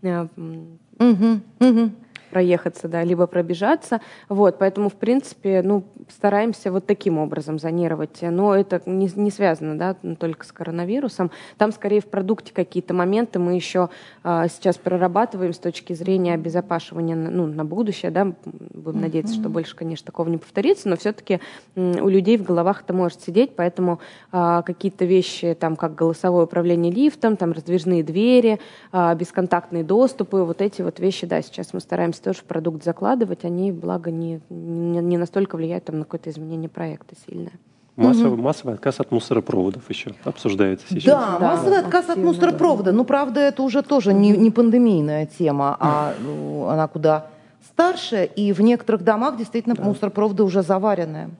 mm-hmm проехаться, да, либо пробежаться. Вот, поэтому, в принципе, ну, стараемся вот таким образом зонировать. Но это не, не связано, да, только с коронавирусом. Там, скорее, в продукте какие-то моменты мы еще а, сейчас прорабатываем с точки зрения обезопасивания ну, на будущее, да, будем mm-hmm. надеяться, что больше, конечно, такого не повторится, но все-таки у людей в головах это может сидеть, поэтому а, какие-то вещи, там, как голосовое управление лифтом, там, раздвижные двери, а, бесконтактные доступы, вот эти вот вещи, да, сейчас мы стараемся стараемся тоже в продукт закладывать, они, благо, не, не, не настолько влияют там, на какое-то изменение проекта сильное. Массовый, угу. массовый отказ от мусоропроводов еще обсуждается сейчас. Да, да массовый да, отказ активно, от мусоропровода. Да. Ну, правда, это уже тоже не, не пандемийная тема, а ну, она куда старше, и в некоторых домах действительно да. мусоропроводы уже заваренные.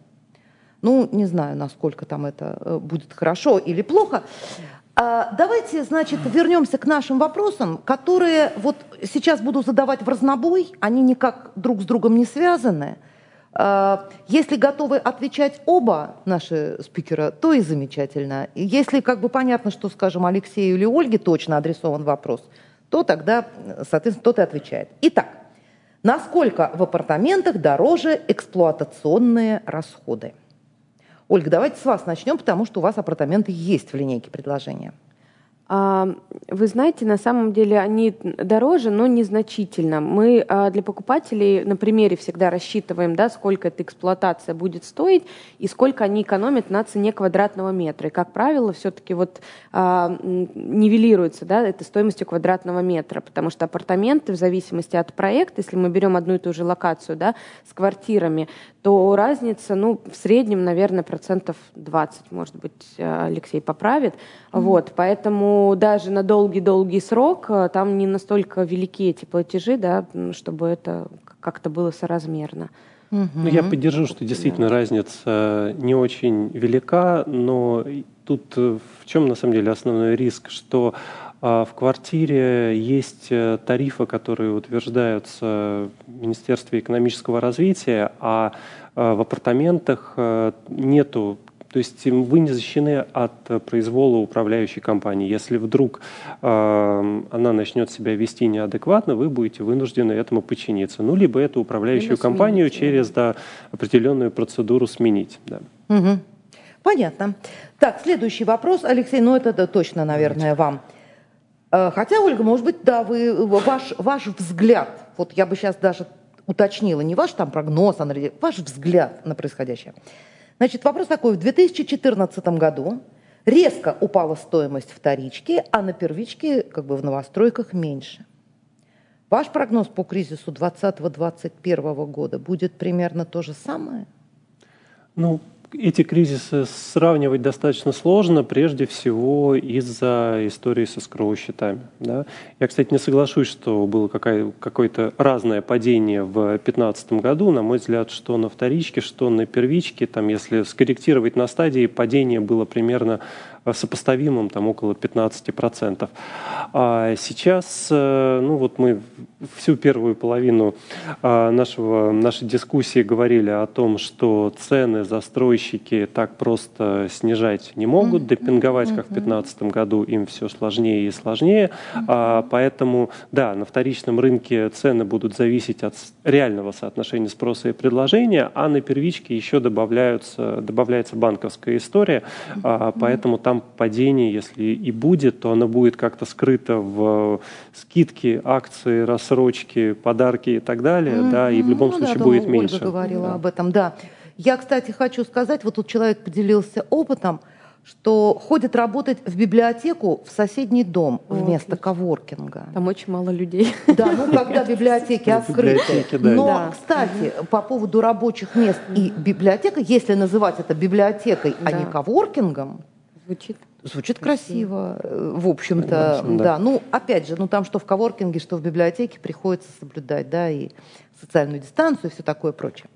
Ну, не знаю, насколько там это э, будет хорошо или плохо. А, давайте, значит, вернемся к нашим вопросам, которые вот сейчас буду задавать в разнобой, они никак друг с другом не связаны. А, если готовы отвечать оба наши спикера, то и замечательно. Если как бы понятно, что, скажем, Алексею или Ольге точно адресован вопрос, то тогда, соответственно, тот и отвечает. Итак, насколько в апартаментах дороже эксплуатационные расходы? Ольга, давайте с вас начнем, потому что у вас апартаменты есть в линейке предложения. А, вы знаете, на самом деле они дороже, но незначительно. Мы а, для покупателей на примере всегда рассчитываем, да, сколько эта эксплуатация будет стоить и сколько они экономят на цене квадратного метра. И, как правило, все-таки вот а, нивелируется да, это стоимостью квадратного метра, потому что апартаменты в зависимости от проекта, если мы берем одну и ту же локацию да, с квартирами, то разница, ну, в среднем, наверное, процентов 20, может быть, Алексей поправит. Mm-hmm. Вот, поэтому даже на долгий-долгий срок э, там не настолько велики эти платежи, да, чтобы это как-то было соразмерно. Угу. Ну, я поддержу, что действительно да. разница не очень велика, но тут э, в чем на самом деле основной риск, что а, в квартире есть э, тарифы, которые утверждаются в Министерстве экономического развития, а в апартаментах нету то есть вы не защищены от произвола управляющей компании. Если вдруг э, она начнет себя вести неадекватно, вы будете вынуждены этому подчиниться. Ну, либо эту управляющую Или компанию сменить, через да, определенную процедуру сменить. Да. Угу. Понятно. Так, следующий вопрос, Алексей, ну это точно, наверное, вам. Э, хотя, Ольга, может быть, да, вы, ваш, ваш взгляд, вот я бы сейчас даже уточнила, не ваш там прогноз, а ваш взгляд на происходящее. Значит, вопрос такой. В 2014 году резко упала стоимость вторички, а на первичке, как бы в новостройках, меньше. Ваш прогноз по кризису 2020-2021 года будет примерно то же самое? Ну, эти кризисы сравнивать достаточно сложно, прежде всего из-за истории со скроу-счетами. Да? Я, кстати, не соглашусь, что было какое-то разное падение в 2015 году. На мой взгляд, что на вторичке, что на первичке, там, если скорректировать на стадии, падение было примерно сопоставимым, там около 15%. А сейчас, э, ну вот мы всю первую половину а, нашего, нашей дискуссии говорили о том, что цены застройщики так просто снижать не могут, депинговать, как в 2015 году, им все сложнее и сложнее. А, поэтому, да, на вторичном рынке цены будут зависеть от реального соотношения спроса и предложения, а на первичке еще добавляются, добавляется банковская история, а, поэтому там там падение, если и будет, то оно будет как-то скрыто в скидки, акции, рассрочки, подарки и так далее, mm-hmm. да, и в любом ну, случае да, будет Ольга меньше. Ольга говорила да. об этом, да. Я, кстати, хочу сказать, вот тут человек поделился опытом, что ходит работать в библиотеку в соседний дом О, вместо отлично. коворкинга. Там очень мало людей. Да, ну когда библиотеки открыты. Но, кстати, по поводу рабочих мест и библиотека, если называть это библиотекой, а не коворкингом, Звучит Звучит красиво, красиво в общем-то, общем, да. да. Ну, опять же, ну там что в коворкинге, что в библиотеке приходится соблюдать, да, и социальную дистанцию, и все такое прочее.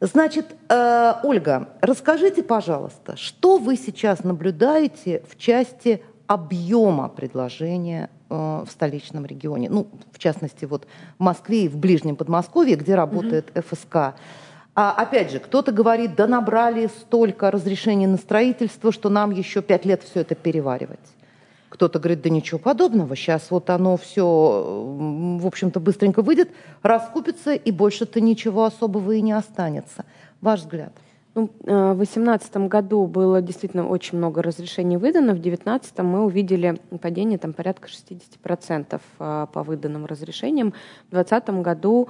Значит, э, Ольга, расскажите, пожалуйста, что вы сейчас наблюдаете в части объема предложения э, в столичном регионе, ну, в частности, вот в Москве и в ближнем Подмосковье, где работает mm-hmm. ФСК. А опять же, кто-то говорит, да набрали столько разрешений на строительство, что нам еще пять лет все это переваривать. Кто-то говорит, да ничего подобного, сейчас вот оно все, в общем-то, быстренько выйдет, раскупится, и больше-то ничего особого и не останется. Ваш взгляд? Ну, э, в 2018 году было действительно очень много разрешений выдано, в 2019 мы увидели падение там, порядка 60% э, по выданным разрешениям. В 2020 году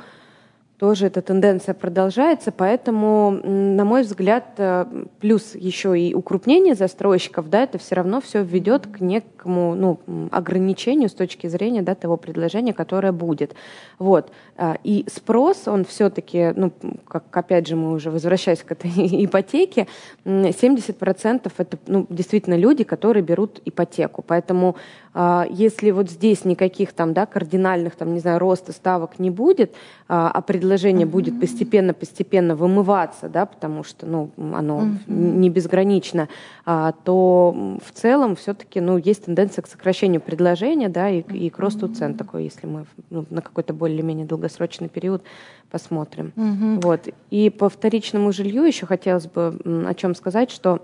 тоже эта тенденция продолжается, поэтому, на мой взгляд, э, плюс еще и укрупнение застройщиков, да, это все равно все ведет к некому ну, ограничению с точки зрения да, того предложения, которое будет. Вот. А, и спрос, он все-таки, ну, как опять же мы уже возвращаясь к этой ипотеке, 70% это ну, действительно люди, которые берут ипотеку. Поэтому если вот здесь никаких там, да, кардинальных, там, не знаю, роста ставок не будет, а, а предложение mm-hmm. будет постепенно-постепенно вымываться, да, потому что, ну, оно mm-hmm. не безгранично, а, то в целом все-таки, ну, есть тенденция к сокращению предложения, да, и, и к росту цен такой, если мы ну, на какой-то более-менее долгосрочный период посмотрим. Mm-hmm. Вот. И по вторичному жилью еще хотелось бы о чем сказать, что а,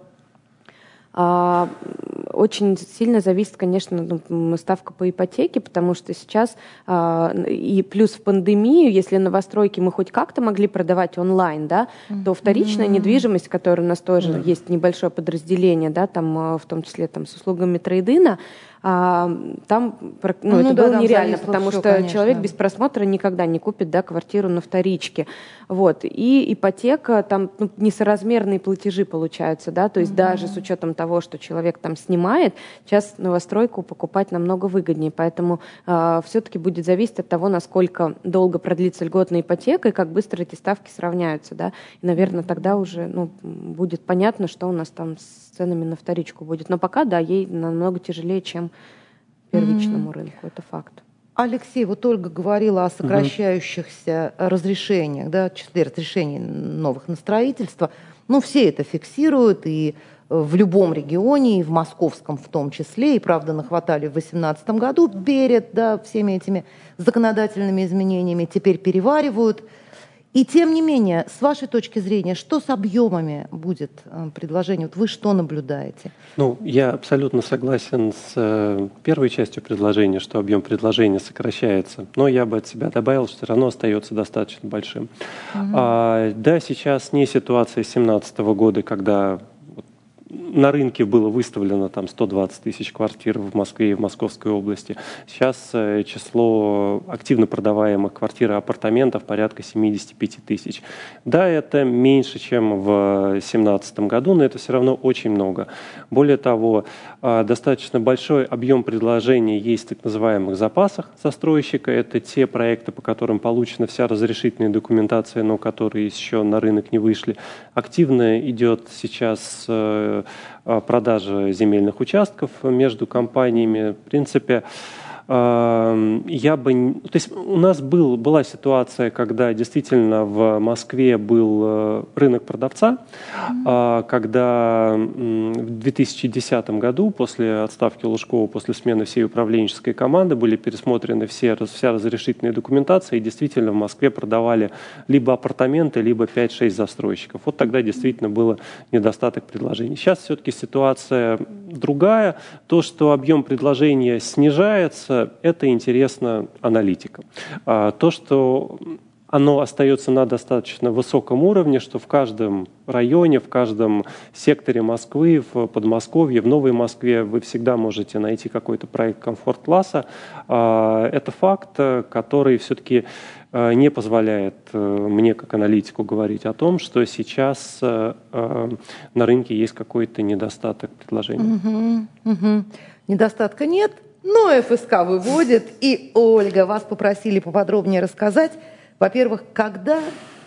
очень сильно зависит, конечно, ну, ставка по ипотеке, потому что сейчас а, и плюс в пандемию, если новостройки мы хоть как-то могли продавать онлайн, да, то вторичная mm-hmm. недвижимость, которая у нас тоже mm-hmm. есть небольшое подразделение, да, там а, в том числе там с услугами трейдина, а, там ну, ну, это да, было нереально, потому что конечно. человек без просмотра никогда не купит да, квартиру на вторичке. Вот. И ипотека, там ну, несоразмерные платежи получаются, да, то есть mm-hmm. даже с учетом того, что человек там снимает, сейчас новостройку покупать намного выгоднее, поэтому а, все-таки будет зависеть от того, насколько долго продлится льготная ипотека и как быстро эти ставки сравняются, да, и, наверное, тогда уже ну, будет понятно, что у нас там с ценами на вторичку будет. Но пока, да, ей намного тяжелее, чем первичному mm-hmm. рынку. Это факт. Алексей, вот Ольга говорила о сокращающихся угу. разрешениях, да, числе разрешений новых на строительство. Ну, все это фиксируют, и в любом регионе, и в московском в том числе, и, правда, нахватали в 2018 году перед да, всеми этими законодательными изменениями, теперь переваривают – и тем не менее, с вашей точки зрения, что с объемами будет э, предложение? Вот вы что наблюдаете? Ну, я абсолютно согласен с э, первой частью предложения, что объем предложения сокращается. Но я бы от себя добавил, что все равно остается достаточно большим. Угу. А, да, сейчас не ситуация 2017 года, когда на рынке было выставлено там 120 тысяч квартир в Москве и в Московской области. Сейчас э, число активно продаваемых квартир и апартаментов порядка 75 тысяч. Да, это меньше, чем в 2017 году, но это все равно очень много. Более того, э, достаточно большой объем предложений есть в так называемых запасах застройщика. Это те проекты, по которым получена вся разрешительная документация, но которые еще на рынок не вышли. Активно идет сейчас э, продажи земельных участков между компаниями. В принципе, я бы... То есть у нас был, была ситуация, когда действительно в Москве был э, рынок продавца, mm-hmm. когда в 2010 году, после отставки Лужкова, после смены всей управленческой команды, были пересмотрены все, вся разрешительная документация, и действительно в Москве продавали либо апартаменты, либо 5-6 застройщиков. Вот тогда действительно было недостаток предложений. Сейчас все-таки ситуация другая. То, что объем предложения снижается, это интересно аналитикам. А, то, что оно остается на достаточно высоком уровне, что в каждом районе, в каждом секторе Москвы, в Подмосковье, в Новой Москве вы всегда можете найти какой-то проект комфорт-класса. А, это факт, который все-таки а, не позволяет э, мне как аналитику говорить о том, что сейчас э, э, на рынке есть какой-то недостаток предложений. Угу, угу. Недостатка нет, но ФСК выводит. И, Ольга, вас попросили поподробнее рассказать, во-первых, когда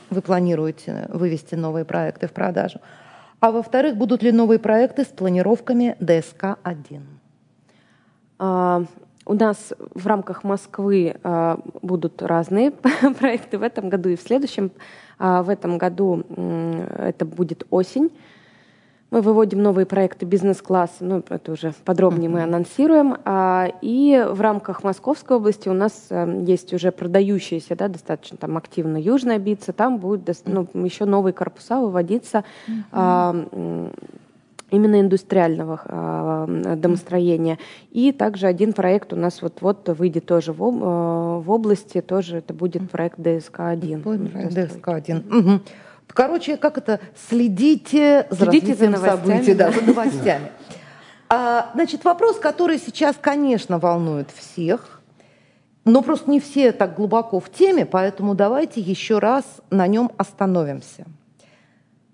вы планируете вывести новые проекты в продажу, а во-вторых, будут ли новые проекты с планировками ДСК-1? А, у нас в рамках Москвы а, будут разные проекты в этом году и в следующем. А, в этом году это будет осень. Мы выводим новые проекты бизнес-класса, ну, это уже подробнее мы анонсируем. А, и в рамках Московской области у нас э, есть уже продающиеся, да, достаточно там активно Южная Бица, там будут ну, еще новые корпуса выводиться а, именно индустриального э, домостроения. И также один проект у нас вот-вот выйдет тоже в, э, в области, тоже это будет проект ДСК-1. ДСК-1. Угу. Короче, как это? Следите за Следите развитием за событий, да, за новостями. А, значит, вопрос, который сейчас, конечно, волнует всех, но просто не все так глубоко в теме, поэтому давайте еще раз на нем остановимся.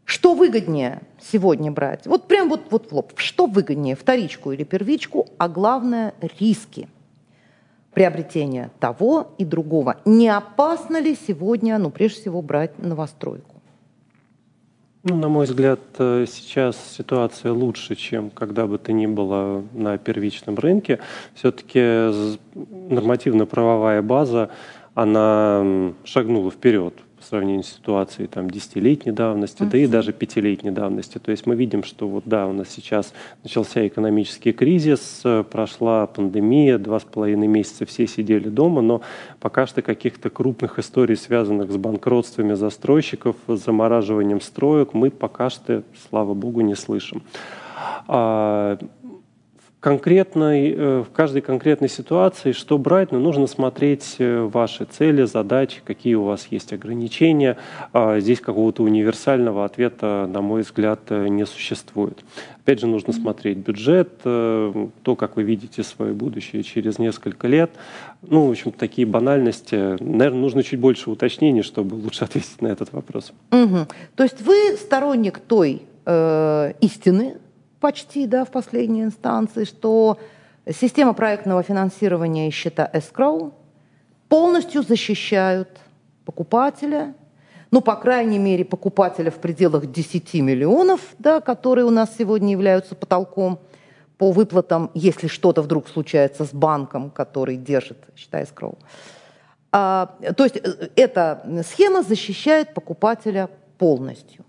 Что выгоднее сегодня брать? Вот прям вот, вот в лоб. Что выгоднее, вторичку или первичку, а главное – риски приобретения того и другого. Не опасно ли сегодня, ну, прежде всего, брать новостройку? Ну, на мой взгляд, э, сейчас ситуация лучше, чем когда бы то ни было на первичном рынке. Все-таки нормативно-правовая база, она шагнула вперед по сравнению с ситуацией там, десятилетней давности, uh-huh. да и даже пятилетней давности. То есть мы видим, что вот да, у нас сейчас начался экономический кризис, прошла пандемия, два с половиной месяца все сидели дома, но пока что каких-то крупных историй, связанных с банкротствами застройщиков, с замораживанием строек, мы пока что, слава богу, не слышим. Конкретной, э, в каждой конкретной ситуации, что брать, но нужно смотреть э, ваши цели, задачи, какие у вас есть ограничения. А, здесь какого-то универсального ответа, на мой взгляд, э, не существует. Опять же, нужно смотреть бюджет, то, как вы видите свое будущее через несколько лет. Ну, в общем, такие банальности. Наверное, нужно чуть больше уточнений, чтобы лучше ответить на этот вопрос. Угу. То есть вы сторонник той э, истины, почти да, в последней инстанции, что система проектного финансирования и счета escrow полностью защищают покупателя, ну, по крайней мере, покупателя в пределах 10 миллионов, да, которые у нас сегодня являются потолком по выплатам, если что-то вдруг случается с банком, который держит, считай, скроу. А, то есть э, эта схема защищает покупателя полностью.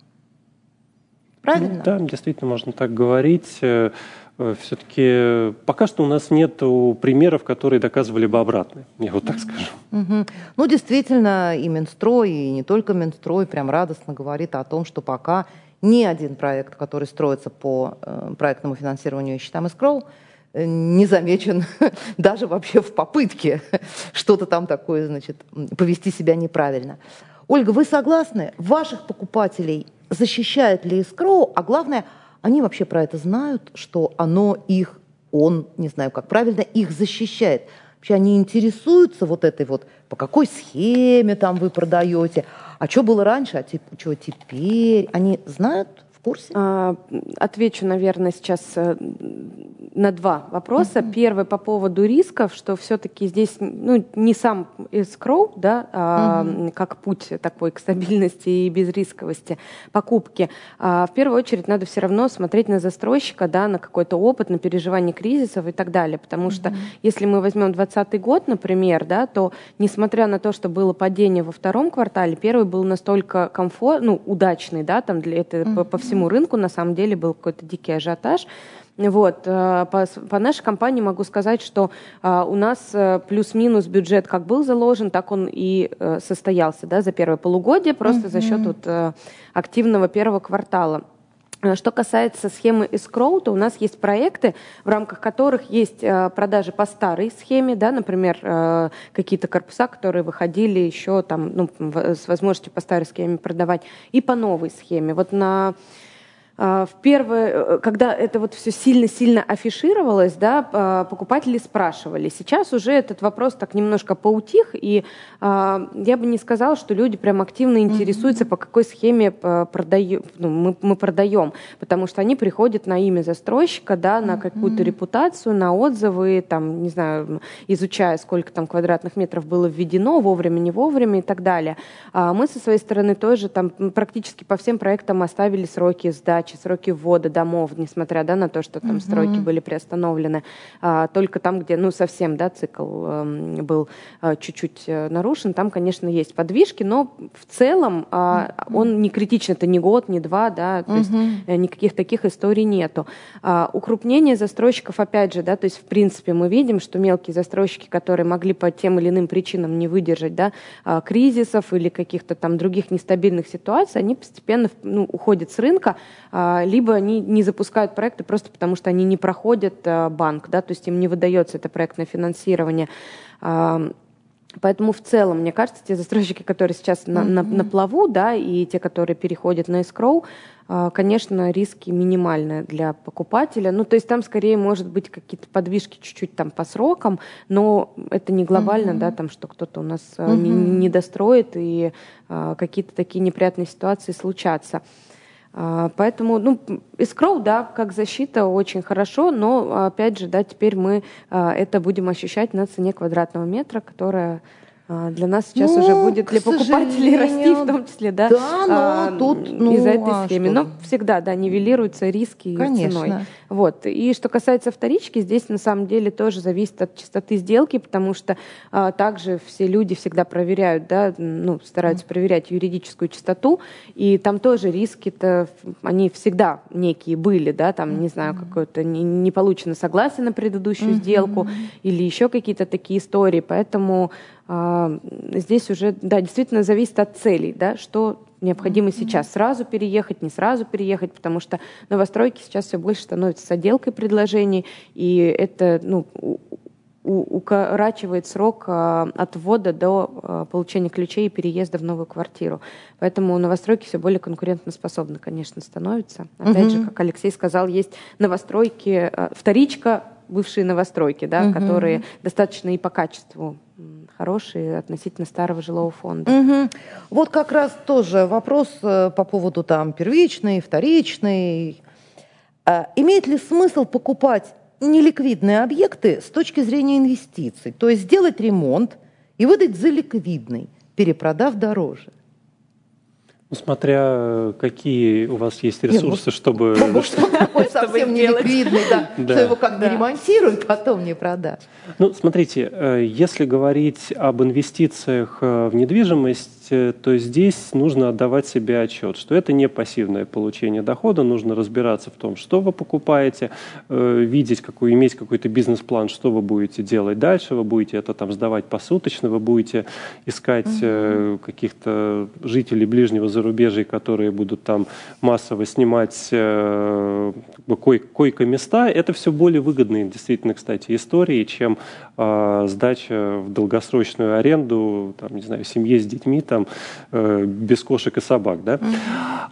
Правильно? Ну, да, действительно, можно так говорить. Э, э, Все-таки пока что у нас нет примеров, которые доказывали бы обратное, я вот так скажу. Угу. Ну, действительно, и Минстрой, и не только Минстрой прям радостно говорит о том, что пока ни один проект, который строится по э, проектному финансированию счетам Искроу, не замечен даже вообще в попытке что-то там такое, значит, повести себя неправильно. Ольга, вы согласны? Ваших покупателей защищает ли Искроу, а главное, они вообще про это знают, что оно их, он, не знаю как правильно, их защищает. Вообще они интересуются вот этой вот, по какой схеме там вы продаете, а что было раньше, а типа, что теперь? Они знают, в курсе? А, отвечу, наверное, сейчас э, на два вопроса. Uh-huh. Первый по поводу рисков, что все-таки здесь ну, не сам escrow, да, а uh-huh. как путь такой к стабильности и безрисковости покупки. А в первую очередь надо все равно смотреть на застройщика, да, на какой-то опыт, на переживание кризисов и так далее. Потому uh-huh. что если мы возьмем 2020 год, например, да, то несмотря на то, что было падение во втором квартале, первый был настолько комфорт, ну, удачный, да, там для это uh-huh. по, по всему рынку на самом деле был какой-то дикий ажиотаж. Вот, э, по, по нашей компании могу сказать, что а, у нас э, плюс-минус бюджет как был заложен, так он и э, состоялся да, за первое полугодие, просто mm-hmm. за счет вот, активного первого квартала. Что касается схемы escrow, то у нас есть проекты, в рамках которых есть продажи по старой схеме, да, например, какие-то корпуса, которые выходили еще там, ну, с возможностью по старой схеме продавать, и по новой схеме. Вот на в первое, э, когда это вот все сильно-сильно афишировалось, да, а, покупатели спрашивали. Сейчас уже этот вопрос так немножко поутих, и а, я бы не сказала, что люди прям активно интересуются, mm-hmm. по какой схеме продаем, ну, мы, мы продаем, потому что они приходят на имя застройщика, да, на какую-то mm-hmm. репутацию, на отзывы, там, не знаю, изучая, сколько там квадратных метров было введено, вовремя, не вовремя и так далее. А мы со своей стороны тоже там практически по всем проектам оставили сроки сдачи сдачи, сроки ввода домов, несмотря да, на то, что там угу. стройки были приостановлены, а, только там, где ну, совсем да, цикл э, был э, чуть-чуть нарушен, там, конечно, есть подвижки, но в целом э, он не критичен, это не год, не два, да, то угу. есть э, никаких таких историй нету. А, укрупнение застройщиков, опять же, да, то есть в принципе мы видим, что мелкие застройщики, которые могли по тем или иным причинам не выдержать да, а, кризисов или каких-то там других нестабильных ситуаций, они постепенно ну, уходят с рынка, а, либо они не запускают проекты просто потому, что они не проходят а, банк, да, то есть им не выдается это проектное финансирование. А, поэтому в целом, мне кажется, те застройщики, которые сейчас на, на, на плаву, да, и те, которые переходят на escrow, конечно, риски минимальные для покупателя. Ну, то есть там скорее может быть какие-то подвижки чуть-чуть там по срокам, но это не глобально, mm-hmm. да, там, что кто-то у нас mm-hmm. не, не достроит и а, какие-то такие неприятные ситуации случатся. А, поэтому, ну, escrow, да, как защита очень хорошо, но, опять же, да, теперь мы а, это будем ощущать на цене квадратного метра, которая для нас сейчас ну, уже будет для покупателей расти, в том числе, да, да но а, тут ну, из-за этой а схемы. Но всегда, да, нивелируются риски Конечно. ценой. Вот. И что касается вторички, здесь на самом деле тоже зависит от частоты сделки, потому что а, также все люди всегда проверяют, да, ну, стараются проверять юридическую чистоту, и там тоже риски-то, они всегда некие были, да, там, не знаю, какое-то не, не получено согласие на предыдущую сделку или еще какие-то такие истории, поэтому а, здесь уже, да, действительно зависит от целей, да, что необходимо mm-hmm. сейчас сразу переехать, не сразу переехать, потому что новостройки сейчас все больше становятся с отделкой предложений, и это ну, укорачивает срок а, от ввода до а, получения ключей и переезда в новую квартиру. Поэтому новостройки все более конкурентоспособны, конечно, становятся. Опять mm-hmm. же, как Алексей сказал, есть новостройки, вторичка, бывшие новостройки, да, mm-hmm. которые достаточно и по качеству хорошие относительно старого жилого фонда. Угу. Вот как раз тоже вопрос э, по поводу там первичный, вторичный. А, имеет ли смысл покупать неликвидные объекты с точки зрения инвестиций? То есть сделать ремонт и выдать за ликвидный, перепродав дороже? Ну, смотря какие у вас есть ресурсы, Нет, чтобы... Ну, может, он такой совсем неликвидный, да, Да. что его как не ремонтируют, потом не продашь. Ну, смотрите, э, если говорить об инвестициях э, в недвижимость, э, то здесь нужно отдавать себе отчет, что это не пассивное получение дохода, нужно разбираться в том, что вы покупаете, э, видеть, какой, иметь какой-то бизнес-план, что вы будете делать дальше, вы будете это там сдавать посуточно, вы будете искать э, каких-то жителей ближнего зарубежья, которые будут там массово снимать э, кой- койко-места. Это все более выгодные, действительно, кстати, истории, чем сдача в долгосрочную аренду, там, не знаю, семье с детьми, там, э, без кошек и собак, да.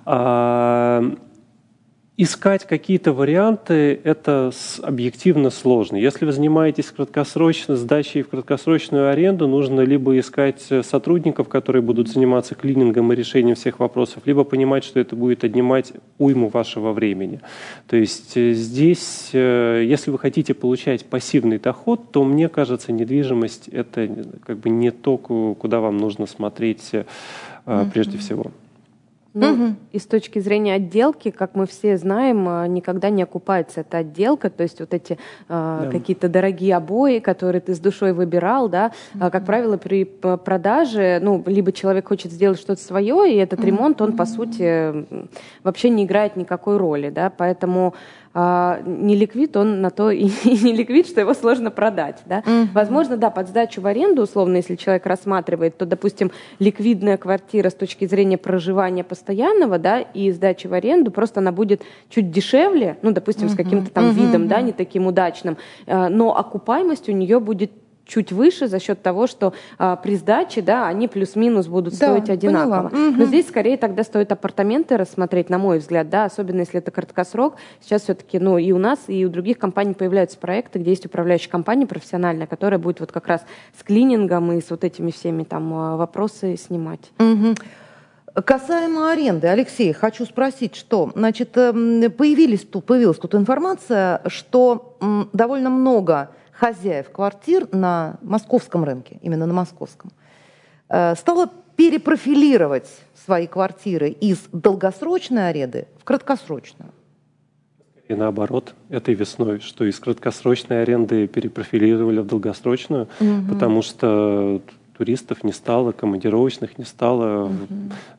А, Искать какие-то варианты – это объективно сложно. Если вы занимаетесь краткосрочно сдачей в краткосрочную аренду, нужно либо искать э, сотрудников, которые будут заниматься клинингом и решением всех вопросов, либо понимать, что это будет отнимать уйму вашего времени. То есть э, здесь, э, если вы хотите получать пассивный доход, то, мне кажется, недвижимость – это как бы не то, ку- куда вам нужно смотреть прежде всего. Ну, и с точки зрения отделки, как мы все знаем, а, никогда не окупается эта отделка, то есть вот эти а, Да. какие-то дорогие обои, которые ты с душой выбирал, да, а, как правило, при продаже, ну, либо человек хочет сделать что-то свое, и этот ремонт, он, по сути, вообще не играет никакой роли, да, поэтому а, не ликвид, он на то и, и не ликвид, что его сложно продать, да. Возможно, да, под сдачу в аренду, условно, если человек рассматривает, то, допустим, ликвидная квартира с точки зрения проживания постоянного, да, и сдачи в аренду, просто она будет чуть дешевле, ну, допустим, с каким-то там видом, да, не таким удачным, э, но окупаемость у нее будет чуть выше за счет того, что а, при сдаче, да, они плюс-минус будут Да, стоить одинаково. поняла. Но здесь скорее тогда стоит апартаменты рассмотреть, на мой взгляд, да, особенно если это краткосрок. Сейчас все-таки, ну, и у нас, и у других компаний появляются проекты, где есть управляющая компания профессиональная, которая будет вот как раз с клинингом и с вот этими всеми там а, вопросы снимать. Мгм. Касаемо аренды, Алексей, хочу спросить, что, значит, эм, появились тут, появилась тут информация, что довольно много хозяев квартир на московском рынке, именно на московском, э, стало перепрофилировать свои квартиры из долгосрочной аренды в краткосрочную. И наоборот, этой весной, что из краткосрочной аренды перепрофилировали в долгосрочную, потому что туристов не стало, командировочных не стало,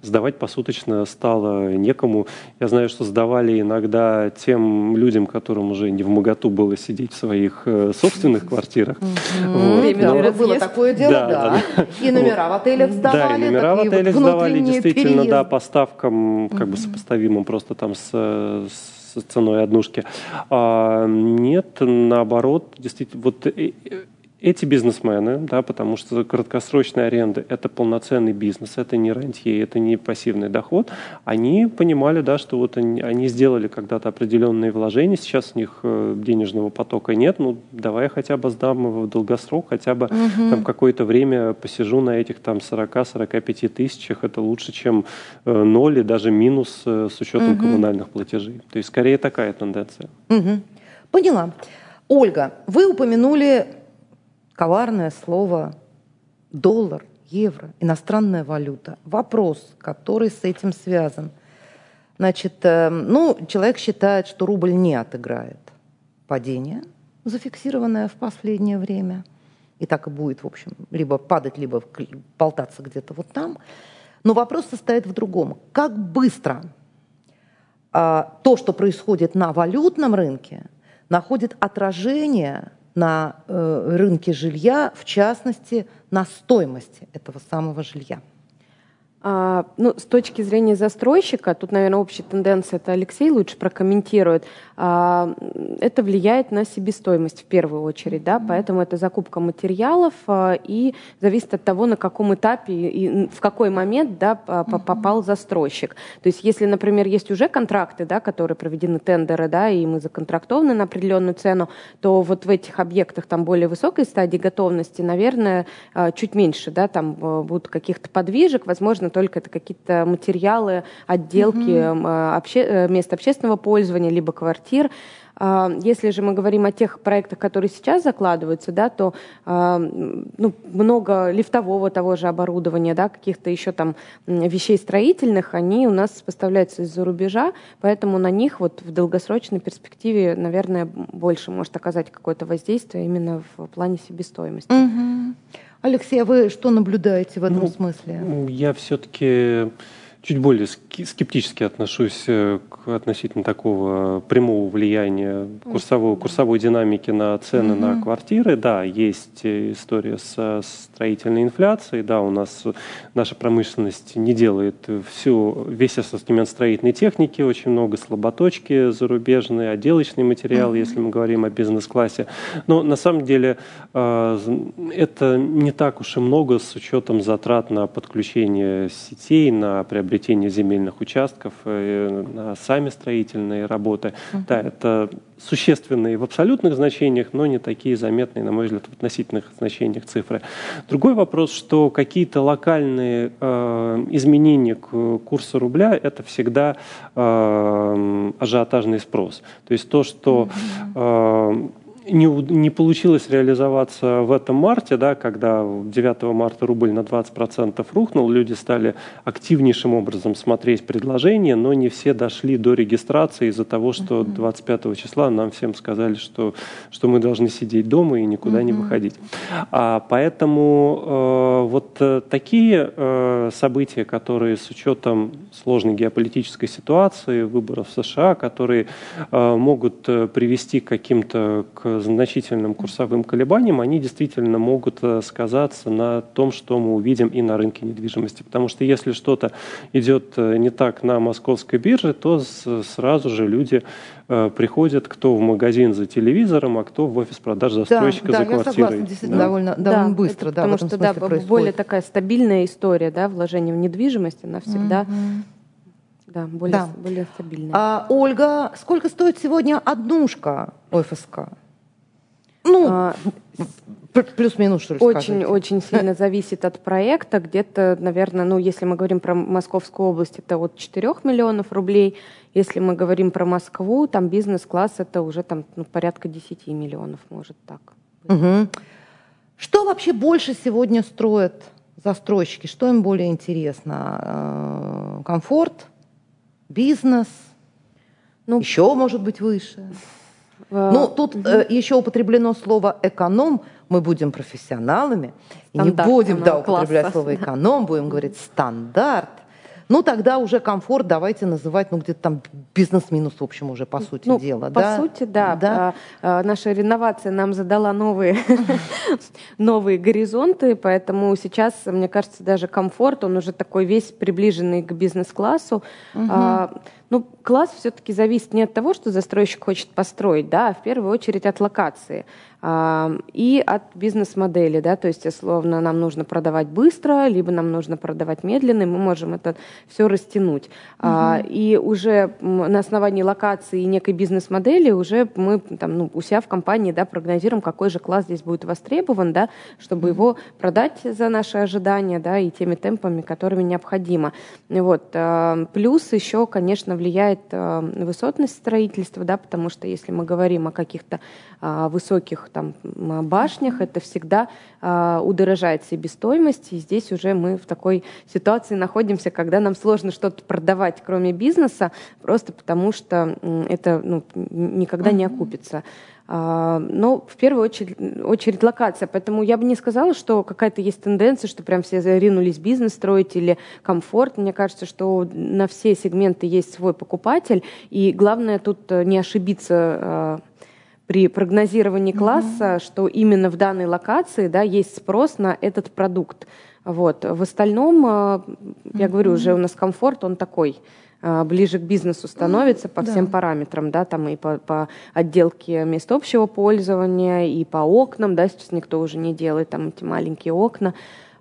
сдавать посуточно стало некому. Я знаю, что сдавали иногда тем людям, которым уже не в моготу было сидеть в своих э, собственных квартирах. Вот. Да, Но- разъезд. было такое дело, Да, да. да, И номера в отелях сдавали. да, и номера в вот отелях сдавали действительно, да, переезды. по ставкам как бы сопоставимым просто там с, с ценой однушки. А, нет, наоборот, действительно, вот э- э- эти бизнесмены, да, потому что краткосрочная аренда – это полноценный бизнес, это не рантье, это не пассивный доход, они понимали, да, что вот они, они сделали когда-то определенные вложения, сейчас у них э, денежного потока нет, ну давай я хотя бы сдам его в долгосрок, хотя бы там какое-то время посижу на этих там 40-45 тысячах, это лучше, чем э, ноль и даже минус э, с учетом коммунальных платежей. То есть скорее такая тенденция. Мгм. Поняла. Ольга, вы упомянули коварное слово доллар, евро, иностранная валюта. Вопрос, который с этим связан. Значит, э, ну, человек считает, что рубль не отыграет падение, зафиксированное в последнее время. И так и будет, в общем, либо падать, либо болтаться где-то вот там. Но вопрос состоит в другом. Как быстро а, то, что происходит на валютном рынке, находит отражение на э, рынке жилья, в частности, на стоимости этого самого жилья. А, ну, с точки зрения застройщика, тут, наверное, общая тенденция, это Алексей лучше прокомментирует, а, это влияет на себестоимость в первую очередь, да, поэтому это закупка материалов а, и зависит от того, на каком этапе и в какой момент, да, по- по- попал застройщик. То есть, если, например, есть уже контракты, да, которые проведены тендеры, да, и мы законтрактованы на определенную цену, то вот в этих объектах там более высокой стадии готовности, наверное, а, чуть меньше, да, там э, будут каких-то подвижек, возможно, обязательно только это какие-то материалы, отделки угу. обще, мест общественного пользования, либо квартир. А, если же мы говорим о тех проектах, которые сейчас закладываются, да, то а, ну, много лифтового того же оборудования, да, каких-то еще там вещей строительных, они у нас поставляются из-за рубежа, поэтому на них вот в долгосрочной перспективе, наверное, больше может оказать какое-то воздействие именно в плане себестоимости. Угу. Алексей, а вы что наблюдаете в этом ну, смысле? Я все-таки чуть более скептически отношусь э, к относительно такого прямого влияния курсовой, курсовой динамики на цены mm-hmm. на квартиры. Да, есть история со строительной инфляцией. Да, у нас наша промышленность не делает всю, весь ассортимент строительной техники, очень много слаботочки зарубежные, отделочные материалы, mm-hmm. если мы говорим о бизнес-классе. Но на самом деле э, это не так уж и много с учетом затрат на подключение сетей, на приобретение приобретение земельных участков, э, на сами строительные работы. Угу. Да, это существенные в абсолютных значениях, но не такие заметные, на мой взгляд, в относительных значениях цифры. Другой вопрос, что какие-то локальные э, изменения к курсу рубля – это всегда э, ажиотажный спрос. То есть то, что э, не, не получилось реализоваться в этом марте, да, когда 9 марта рубль на 20% рухнул, люди стали активнейшим образом смотреть предложения, но не все дошли до регистрации из-за того, что 25 числа нам всем сказали, что, что мы должны сидеть дома и никуда не выходить. А, поэтому э, вот э, такие э, события, которые с учетом сложной геополитической ситуации, выборов в США, которые э, могут э, привести к каким-то к значительным курсовым колебаниям, они действительно могут э, сказаться на том, что мы увидим и на рынке недвижимости. Потому что если что-то идет э, не так на московской бирже, то сразу же люди э, приходят, кто в магазин за телевизором, а кто в офис продаж застройщика да, да, за квартирой. Я согласна, действительно, да? довольно, довольно да, быстро. Да, потому что да, происходит. более такая стабильная история, да, вложение в недвижимость, она всегда mm-hmm. Да, более, да. более стабильная. А, Ольга, сколько стоит сегодня однушка ОФСК? Ну, а, плюс-минус, что ли, Очень, очень сильно зависит от проекта. Где-то, наверное, ну, если мы говорим про Московскую область, это от 4 миллионов рублей. Если мы говорим про Москву, там бизнес-класс, это уже там ну, порядка 10 миллионов, может так. Угу. Что вообще больше сегодня строят застройщики? Что им более интересно? Э, комфорт, бизнес? Ну, Еще, может быть, выше? Ну, тут угу. э, еще употреблено слово эконом. Мы будем профессионалами и не будем да, употреблять слово эконом, будем говорить стандарт. Ну, тогда уже комфорт давайте называть, ну, где-то там бизнес-минус, в общем, уже по сути ну, дела. По да? сути, да. да? А, а, наша реновация нам задала новые, новые горизонты, поэтому сейчас, мне кажется, даже комфорт, он уже такой весь приближенный к бизнес-классу. Угу. А, ну, класс все-таки зависит не от того, что застройщик хочет построить, да, а в первую очередь от локации и от бизнес-модели, да, то есть, условно, нам нужно продавать быстро, либо нам нужно продавать медленно, и мы можем это все растянуть. Угу. А, и уже на основании локации и некой бизнес-модели уже мы там, ну, у себя в компании, да, прогнозируем, какой же класс здесь будет востребован, да, чтобы его продать за наши ожидания, да, и теми темпами, которыми необходимо. Вот. А, плюс еще, конечно, влияет э, высотность строительства, да, потому что если мы говорим о каких-то э, высоких там, башнях, это всегда э, удорожает себестоимость, и здесь уже мы в такой ситуации находимся, когда нам сложно что-то продавать, кроме бизнеса, просто потому что это ну, никогда не окупится. А, но в первую очередь, очередь локация. Поэтому я бы не сказала, что какая-то есть тенденция, что прям все ринулись бизнес строить или комфорт. Мне кажется, что на все сегменты есть свой покупатель. И главное тут э, не ошибиться а, при прогнозировании класса, mm-hmm. что именно в данной локации да, есть спрос на этот продукт. Вот. В остальном, mm-hmm. я говорю, уже у нас комфорт, он такой – а, ближе к бизнесу становится по да. всем параметрам, да, там и по, по отделке мест общего пользования, и по окнам, да, сейчас никто уже не делает там эти маленькие окна.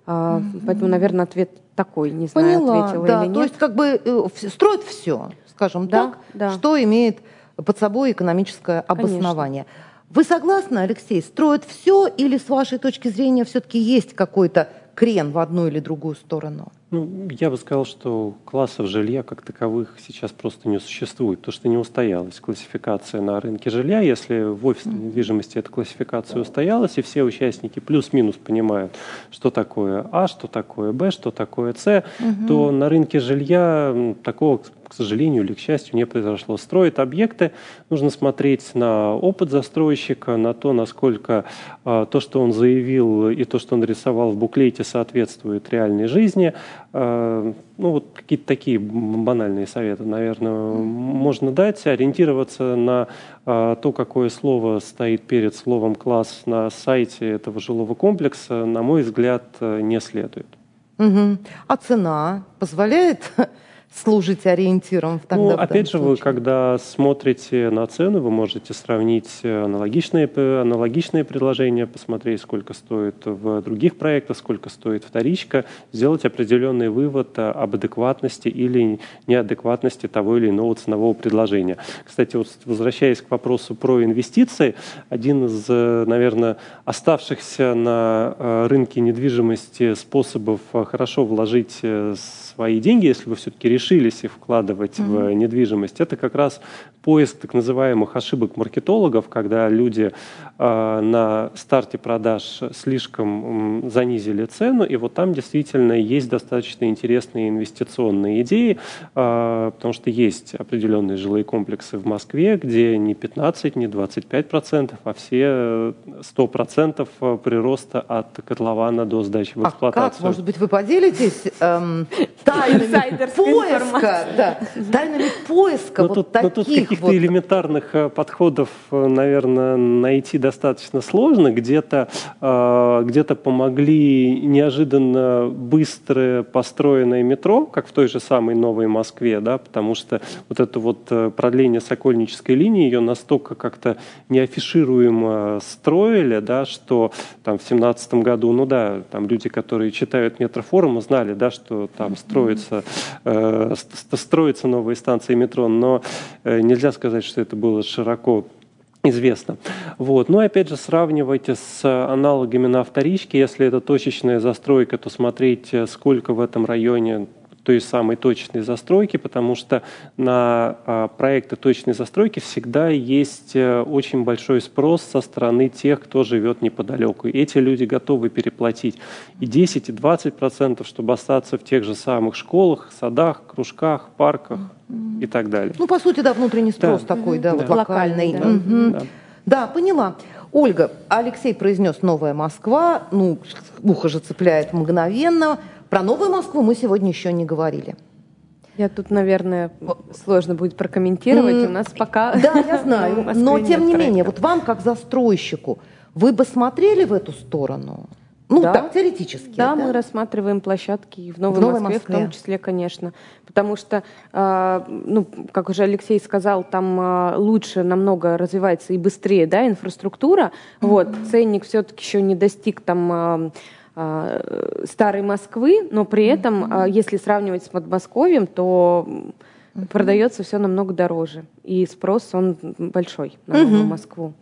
Mm-hmm. Поэтому, наверное, ответ такой, не знаю, Поняла, ответила да, или нет. То есть как бы э, строят все, скажем да, так, да. что имеет под собой экономическое обоснование. Конечно. Вы согласны, Алексей, строят все или с вашей точки зрения все-таки есть какой-то крен в одну или другую сторону? Ну, я бы сказал, что классов жилья как таковых сейчас просто не существует, потому что не устоялась классификация на рынке жилья. Если в офисной недвижимости эта классификация устоялась, и все участники плюс-минус понимают, что такое А, что такое Б, что такое С, угу. то на рынке жилья такого к сожалению или к счастью, не произошло. Строят объекты, нужно смотреть на опыт застройщика, на то, насколько э, то, что он заявил и то, что он рисовал в буклете, соответствует реальной жизни. Э, ну, вот какие-то такие банальные советы, наверное, можно дать. Ориентироваться на э, то, какое слово стоит перед словом «класс» на сайте этого жилого комплекса, на мой взгляд, не следует. Угу. А цена позволяет служить ориентиром? Тогда, ну, опять же, случае? вы, когда смотрите на цену, вы можете сравнить аналогичные, аналогичные предложения, посмотреть, сколько стоит в других проектах, сколько стоит вторичка, сделать определенный вывод об адекватности или неадекватности того или иного ценового предложения. Кстати, вот возвращаясь к вопросу про инвестиции, один из, наверное, оставшихся на э, рынке недвижимости способов э, хорошо вложить э, свои деньги, если вы все-таки решились их вкладывать mm-hmm. в недвижимость, это как раз поиск так называемых ошибок маркетологов, когда люди э, на старте продаж слишком э, занизили цену, и вот там действительно есть достаточно интересные инвестиционные идеи, э, потому что есть определенные жилые комплексы в Москве, где не 15, не 25 процентов, а все 100 процентов прироста от котлована до сдачи в эксплуатацию. А как? Может быть, вы поделитесь эм, тайнами поиска, да, тайнами поиска но вот тут, таких но тут каких-то вот... элементарных э, подходов, э, наверное, найти достаточно сложно. Где-то э, где помогли неожиданно быстро построенное метро, как в той же самой Новой Москве, да, потому что вот это вот продление Сокольнической линии, ее настолько как-то неафишируемо строили, да, что там в семнадцатом году, ну да, там люди, которые читают метрофорум, знали, да, что там строится, э, строятся новые станции метро, но э, нельзя сказать, что это было широко известно. Вот. Ну опять же сравнивайте с аналогами на вторичке. Если это точечная застройка, то смотрите, сколько в этом районе той самой точной застройки, потому что на а, проекты точной застройки всегда есть э, очень большой спрос со стороны тех, кто живет неподалеку. И эти люди готовы переплатить и 10, и 20 процентов, чтобы остаться в тех же самых школах, садах, кружках, парках и так далее. Ну, по сути, да, внутренний спрос да. такой, да, да. Вот локальный. Да. Угу. Да. да, поняла. Ольга, Алексей произнес «Новая Москва», ну, ухо же цепляет мгновенно – про Новую Москву мы сегодня еще не говорили. Я тут, наверное, сложно будет прокомментировать. Mm, У нас пока... Да, я знаю. но, тем не менее, вот вам, как застройщику, вы бы смотрели в эту сторону? Ну, да. так, теоретически. Да, да, мы рассматриваем площадки в Новой, в Новой Москве, Москве, в том числе, конечно. Потому что, э, ну, как уже Алексей сказал, там э, лучше намного развивается и быстрее да, инфраструктура. Mm-hmm. Вот, ценник все-таки еще не достиг там... Э, старой Москвы, но при этом, mm-hmm. если сравнивать с Подмосковьем, то продается все намного дороже. И спрос, он большой на mm-hmm. Москву.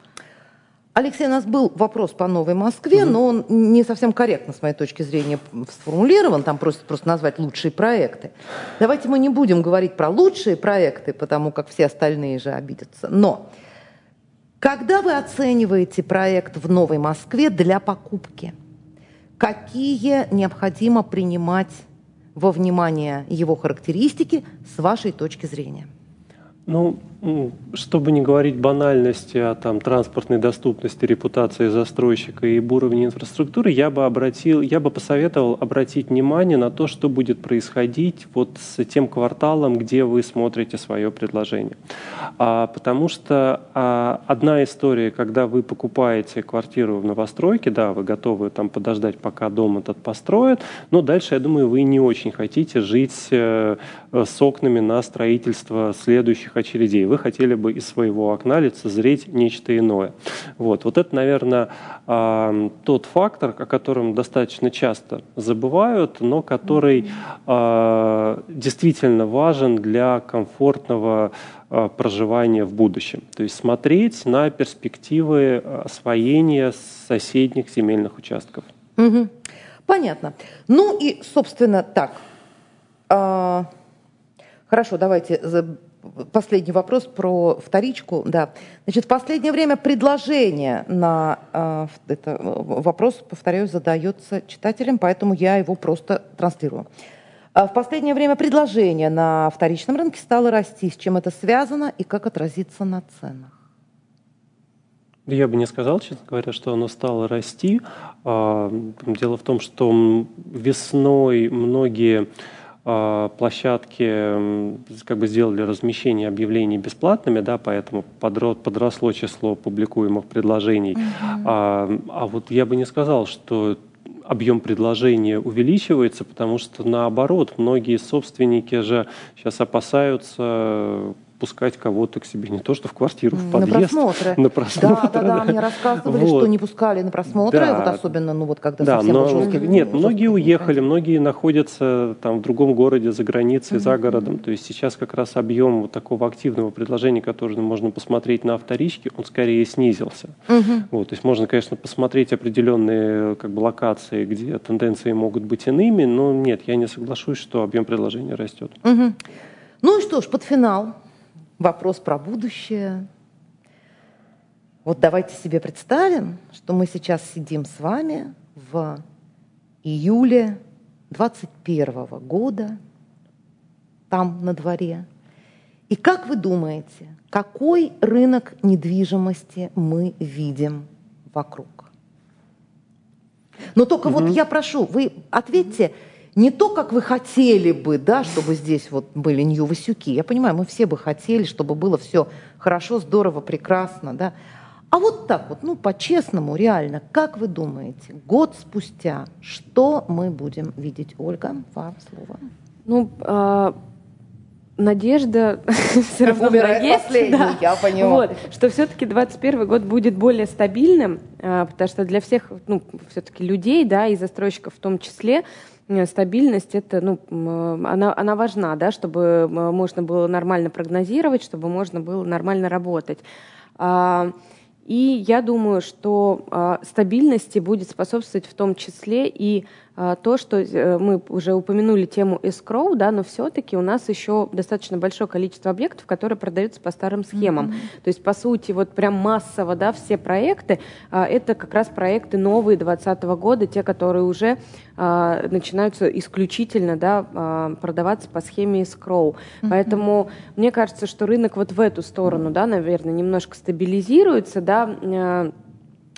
Алексей, у нас был вопрос по Новой Москве, но он не совсем корректно, с моей точки зрения, сформулирован. Там просто, просто назвать лучшие проекты. Давайте мы не будем говорить про лучшие проекты, потому как все остальные же обидятся. Но когда вы оцениваете проект в Новой Москве для покупки – какие необходимо принимать во внимание его характеристики с вашей точки зрения? Ну, чтобы не говорить банальности о там, транспортной доступности, репутации застройщика и уровне инфраструктуры, я бы, обратил, я бы посоветовал обратить внимание на то, что будет происходить вот с тем кварталом, где вы смотрите свое предложение. А, потому что а, одна история, когда вы покупаете квартиру в новостройке, да, вы готовы там подождать, пока дом этот построят, но дальше, я думаю, вы не очень хотите жить э, с окнами на строительство следующих очередей. Вы хотели бы из своего окна лицезреть нечто иное. Вот, вот это, наверное, тот фактор, о котором достаточно часто забывают, но который а, действительно важен для комфортного а, проживания в будущем. То есть смотреть на перспективы освоения соседних земельных участков. Угу. Понятно. Ну и, собственно, так, А, хорошо, давайте последний вопрос про вторичку. Да. Значит, в последнее время предложение на э, это, вопрос, повторяю, задается читателям, поэтому я его просто транслирую. А в последнее время предложение на вторичном рынке стало расти. С чем это связано и как отразится на ценах? Я бы не сказал, честно говоря, что оно стало расти. А, дело в том, что весной многие площадки как бы сделали размещение объявлений бесплатными, да, поэтому подросло число публикуемых предложений. Mm-hmm. А, а вот я бы не сказал, что объем предложения увеличивается, потому что наоборот, многие собственники же сейчас опасаются пускать кого-то к себе не то, что в квартиру, в подъезд. На просмотры. На просмотры. Да, да, да, мне рассказывали, вот. что не пускали на просмотры, да. вот особенно, ну вот когда да, совсем но, жесткий, Нет, многие уехали, многие находятся там в другом городе, за границей, mm-hmm. за городом. То есть сейчас как раз объем вот такого активного предложения, которое можно посмотреть на вторичке, он скорее снизился. Mm-hmm. Вот, то есть можно, конечно, посмотреть определенные как бы локации, где тенденции могут быть иными, но нет, я не соглашусь, что объем предложения растет. Mm-hmm. Ну и что ж, под финал вопрос про будущее. Вот давайте себе представим, что мы сейчас сидим с вами в июле 21 года, там на дворе. И как вы думаете, какой рынок недвижимости мы видим вокруг? Но только угу. вот я прошу, вы ответьте, не то, как вы хотели бы, да, чтобы здесь вот были Нью-Васюки. Я понимаю, мы все бы хотели, чтобы было все хорошо, здорово, прекрасно, да. А вот так вот, ну, по-честному, реально, как вы думаете, год спустя, что мы будем видеть? Ольга, вам слово. Ну, э, надежда все равно есть. Да. я поняла. Вот, что все-таки 21 год будет более стабильным, э, потому что для всех, ну, все-таки людей, да, и застройщиков в том числе, стабильность это, ну, она, она важна, да, чтобы можно было нормально прогнозировать, чтобы можно было нормально работать. А, и я думаю, что а, стабильности будет способствовать в том числе и то, что э, мы уже упомянули тему escrow, да, но все-таки у нас еще достаточно большое количество объектов, которые продаются по старым схемам. Mm-hmm. То есть, по сути, вот прям массово, да, все проекты, а, это как раз проекты новые 2020 года, те, которые уже а, начинаются исключительно, да, продаваться по схеме escrow. Mm-hmm. Поэтому мне кажется, что рынок вот в эту сторону, да, наверное, немножко стабилизируется, да,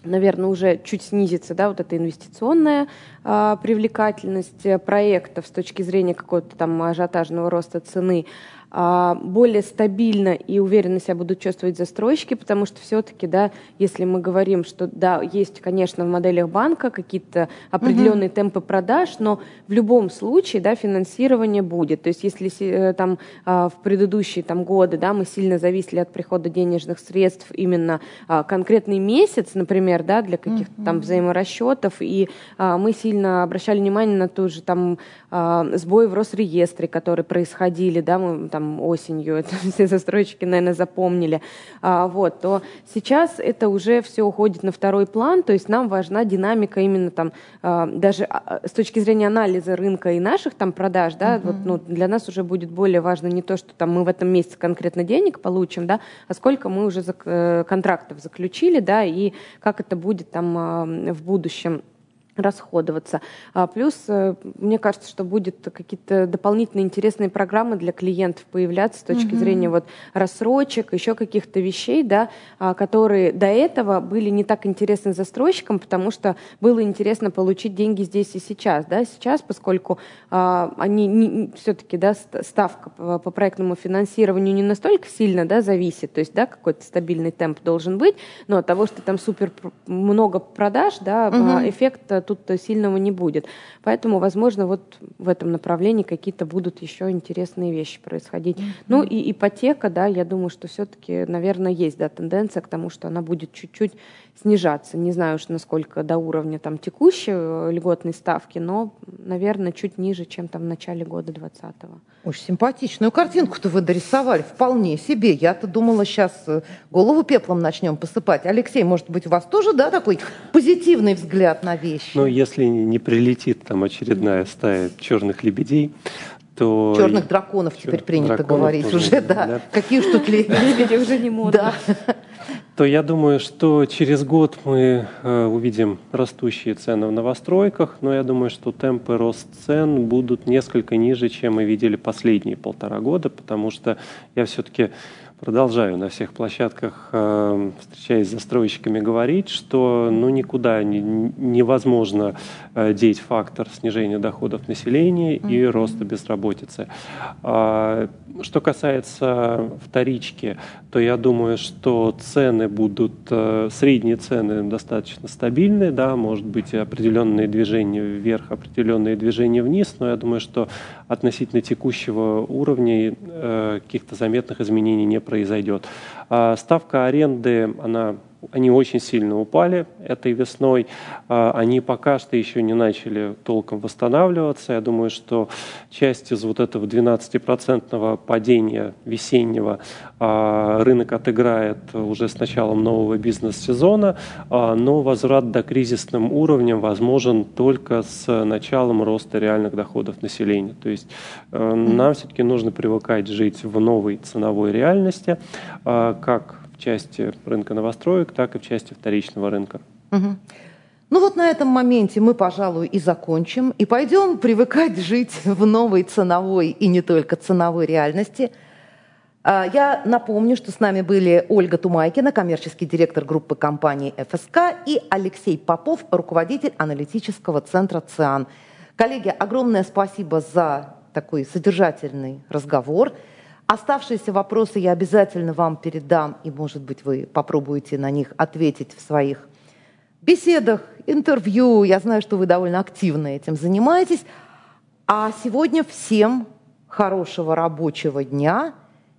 наверное, уже чуть снизится, да, вот эта инвестиционная а, привлекательность проектов с точки зрения какого-то там ажиотажного роста цены. А, более стабильно и уверенно себя будут чувствовать застройщики, потому что все-таки, да, если мы говорим, что да, есть, конечно, в моделях банка какие-то определенные угу. темпы продаж, но в любом случае, да, финансирование будет. То есть, если э, там а, в предыдущие там годы, да, мы сильно зависели от прихода денежных средств именно а, конкретный месяц, например, да, для каких-то угу. там взаиморасчетов, и мы сильно обращали внимание на ту же там сбои в Росреестре, которые происходили, да, мы там там осенью, это все застройщики, наверное, запомнили, а, вот, то сейчас это уже все уходит на второй план, то есть нам важна динамика именно там, а, даже а, с точки зрения анализа рынка и наших там продаж, да, uh-huh. вот, ну, для нас уже будет более важно не то, что там мы в этом месяце конкретно денег получим, да, а сколько мы уже зак- э, контрактов заключили, да, и как это будет там а, в будущем расходоваться. А плюс, э, мне кажется, что будет какие-то дополнительные интересные программы для клиентов появляться с точки mm-hmm. зрения вот рассрочек, еще каких-то вещей, да, а, которые до этого были не так интересны застройщикам, потому что было интересно получить деньги здесь и сейчас. Да. Сейчас, поскольку а, они не, все-таки да, ставка по, по проектному финансированию не настолько сильно да, зависит, то есть да, какой-то стабильный темп должен быть, но от того, что там супер много продаж, да, mm-hmm. эффект тут сильного не будет. Поэтому, возможно, вот в этом направлении какие-то будут еще интересные вещи происходить. Mm-hmm. Ну и ипотека, да, я думаю, что все-таки, наверное, есть да, тенденция к тому, что она будет чуть-чуть снижаться. Не знаю уж, насколько до уровня там текущей э, льготной ставки, но, наверное, чуть ниже, чем там в начале года 2020-го. Очень симпатичную картинку-то вы дорисовали, вполне себе. Я-то думала, сейчас э, голову пеплом начнем посыпать. Алексей, может быть, у вас тоже, да, такой позитивный взгляд на вещи? Ну, если не прилетит там очередная стая черных лебедей, то... Черных драконов Чер... теперь принято драконов говорить уже, да. да. Какие уж тут лебеди уже не модно. Да. То я думаю, что через год мы э, увидим растущие цены в новостройках, но я думаю, что темпы рост цен будут несколько ниже, чем мы видели последние полтора года, потому что я все-таки продолжаю на всех площадках, э, встречаясь с застройщиками, говорить, что ну, никуда не, невозможно э, деть фактор снижения доходов населения и роста безработицы. А, что касается вторички, то я думаю, что цены будут, э, средние цены достаточно стабильные, да, может быть определенные движения вверх, определенные движения вниз, но я думаю, что относительно текущего уровня каких-то заметных изменений не произойдет. А ставка аренды, она они очень сильно упали этой весной. А, они пока что еще не начали толком восстанавливаться. Я думаю, что часть из вот этого 12-процентного падения весеннего а, рынок отыграет уже с началом нового бизнес-сезона, но возврат до кризисным уровням возможен только с началом роста реальных доходов населения. То есть э, нам все-таки нужно привыкать жить в новой ценовой реальности, как части рынка новостроек, так и в части вторичного рынка. Угу. Ну вот на этом моменте мы, пожалуй, и закончим, и пойдем привыкать жить в новой ценовой и не только ценовой реальности. А, я напомню, что с нами были Ольга Тумайкина, коммерческий директор группы компании ФСК, и Алексей Попов, руководитель аналитического центра ЦИАН. Коллеги, огромное спасибо за такой содержательный разговор – Оставшиеся вопросы я обязательно вам передам, и, может быть, вы попробуете на них ответить в своих беседах, интервью. Я знаю, что вы довольно активно этим занимаетесь. А сегодня всем хорошего рабочего дня –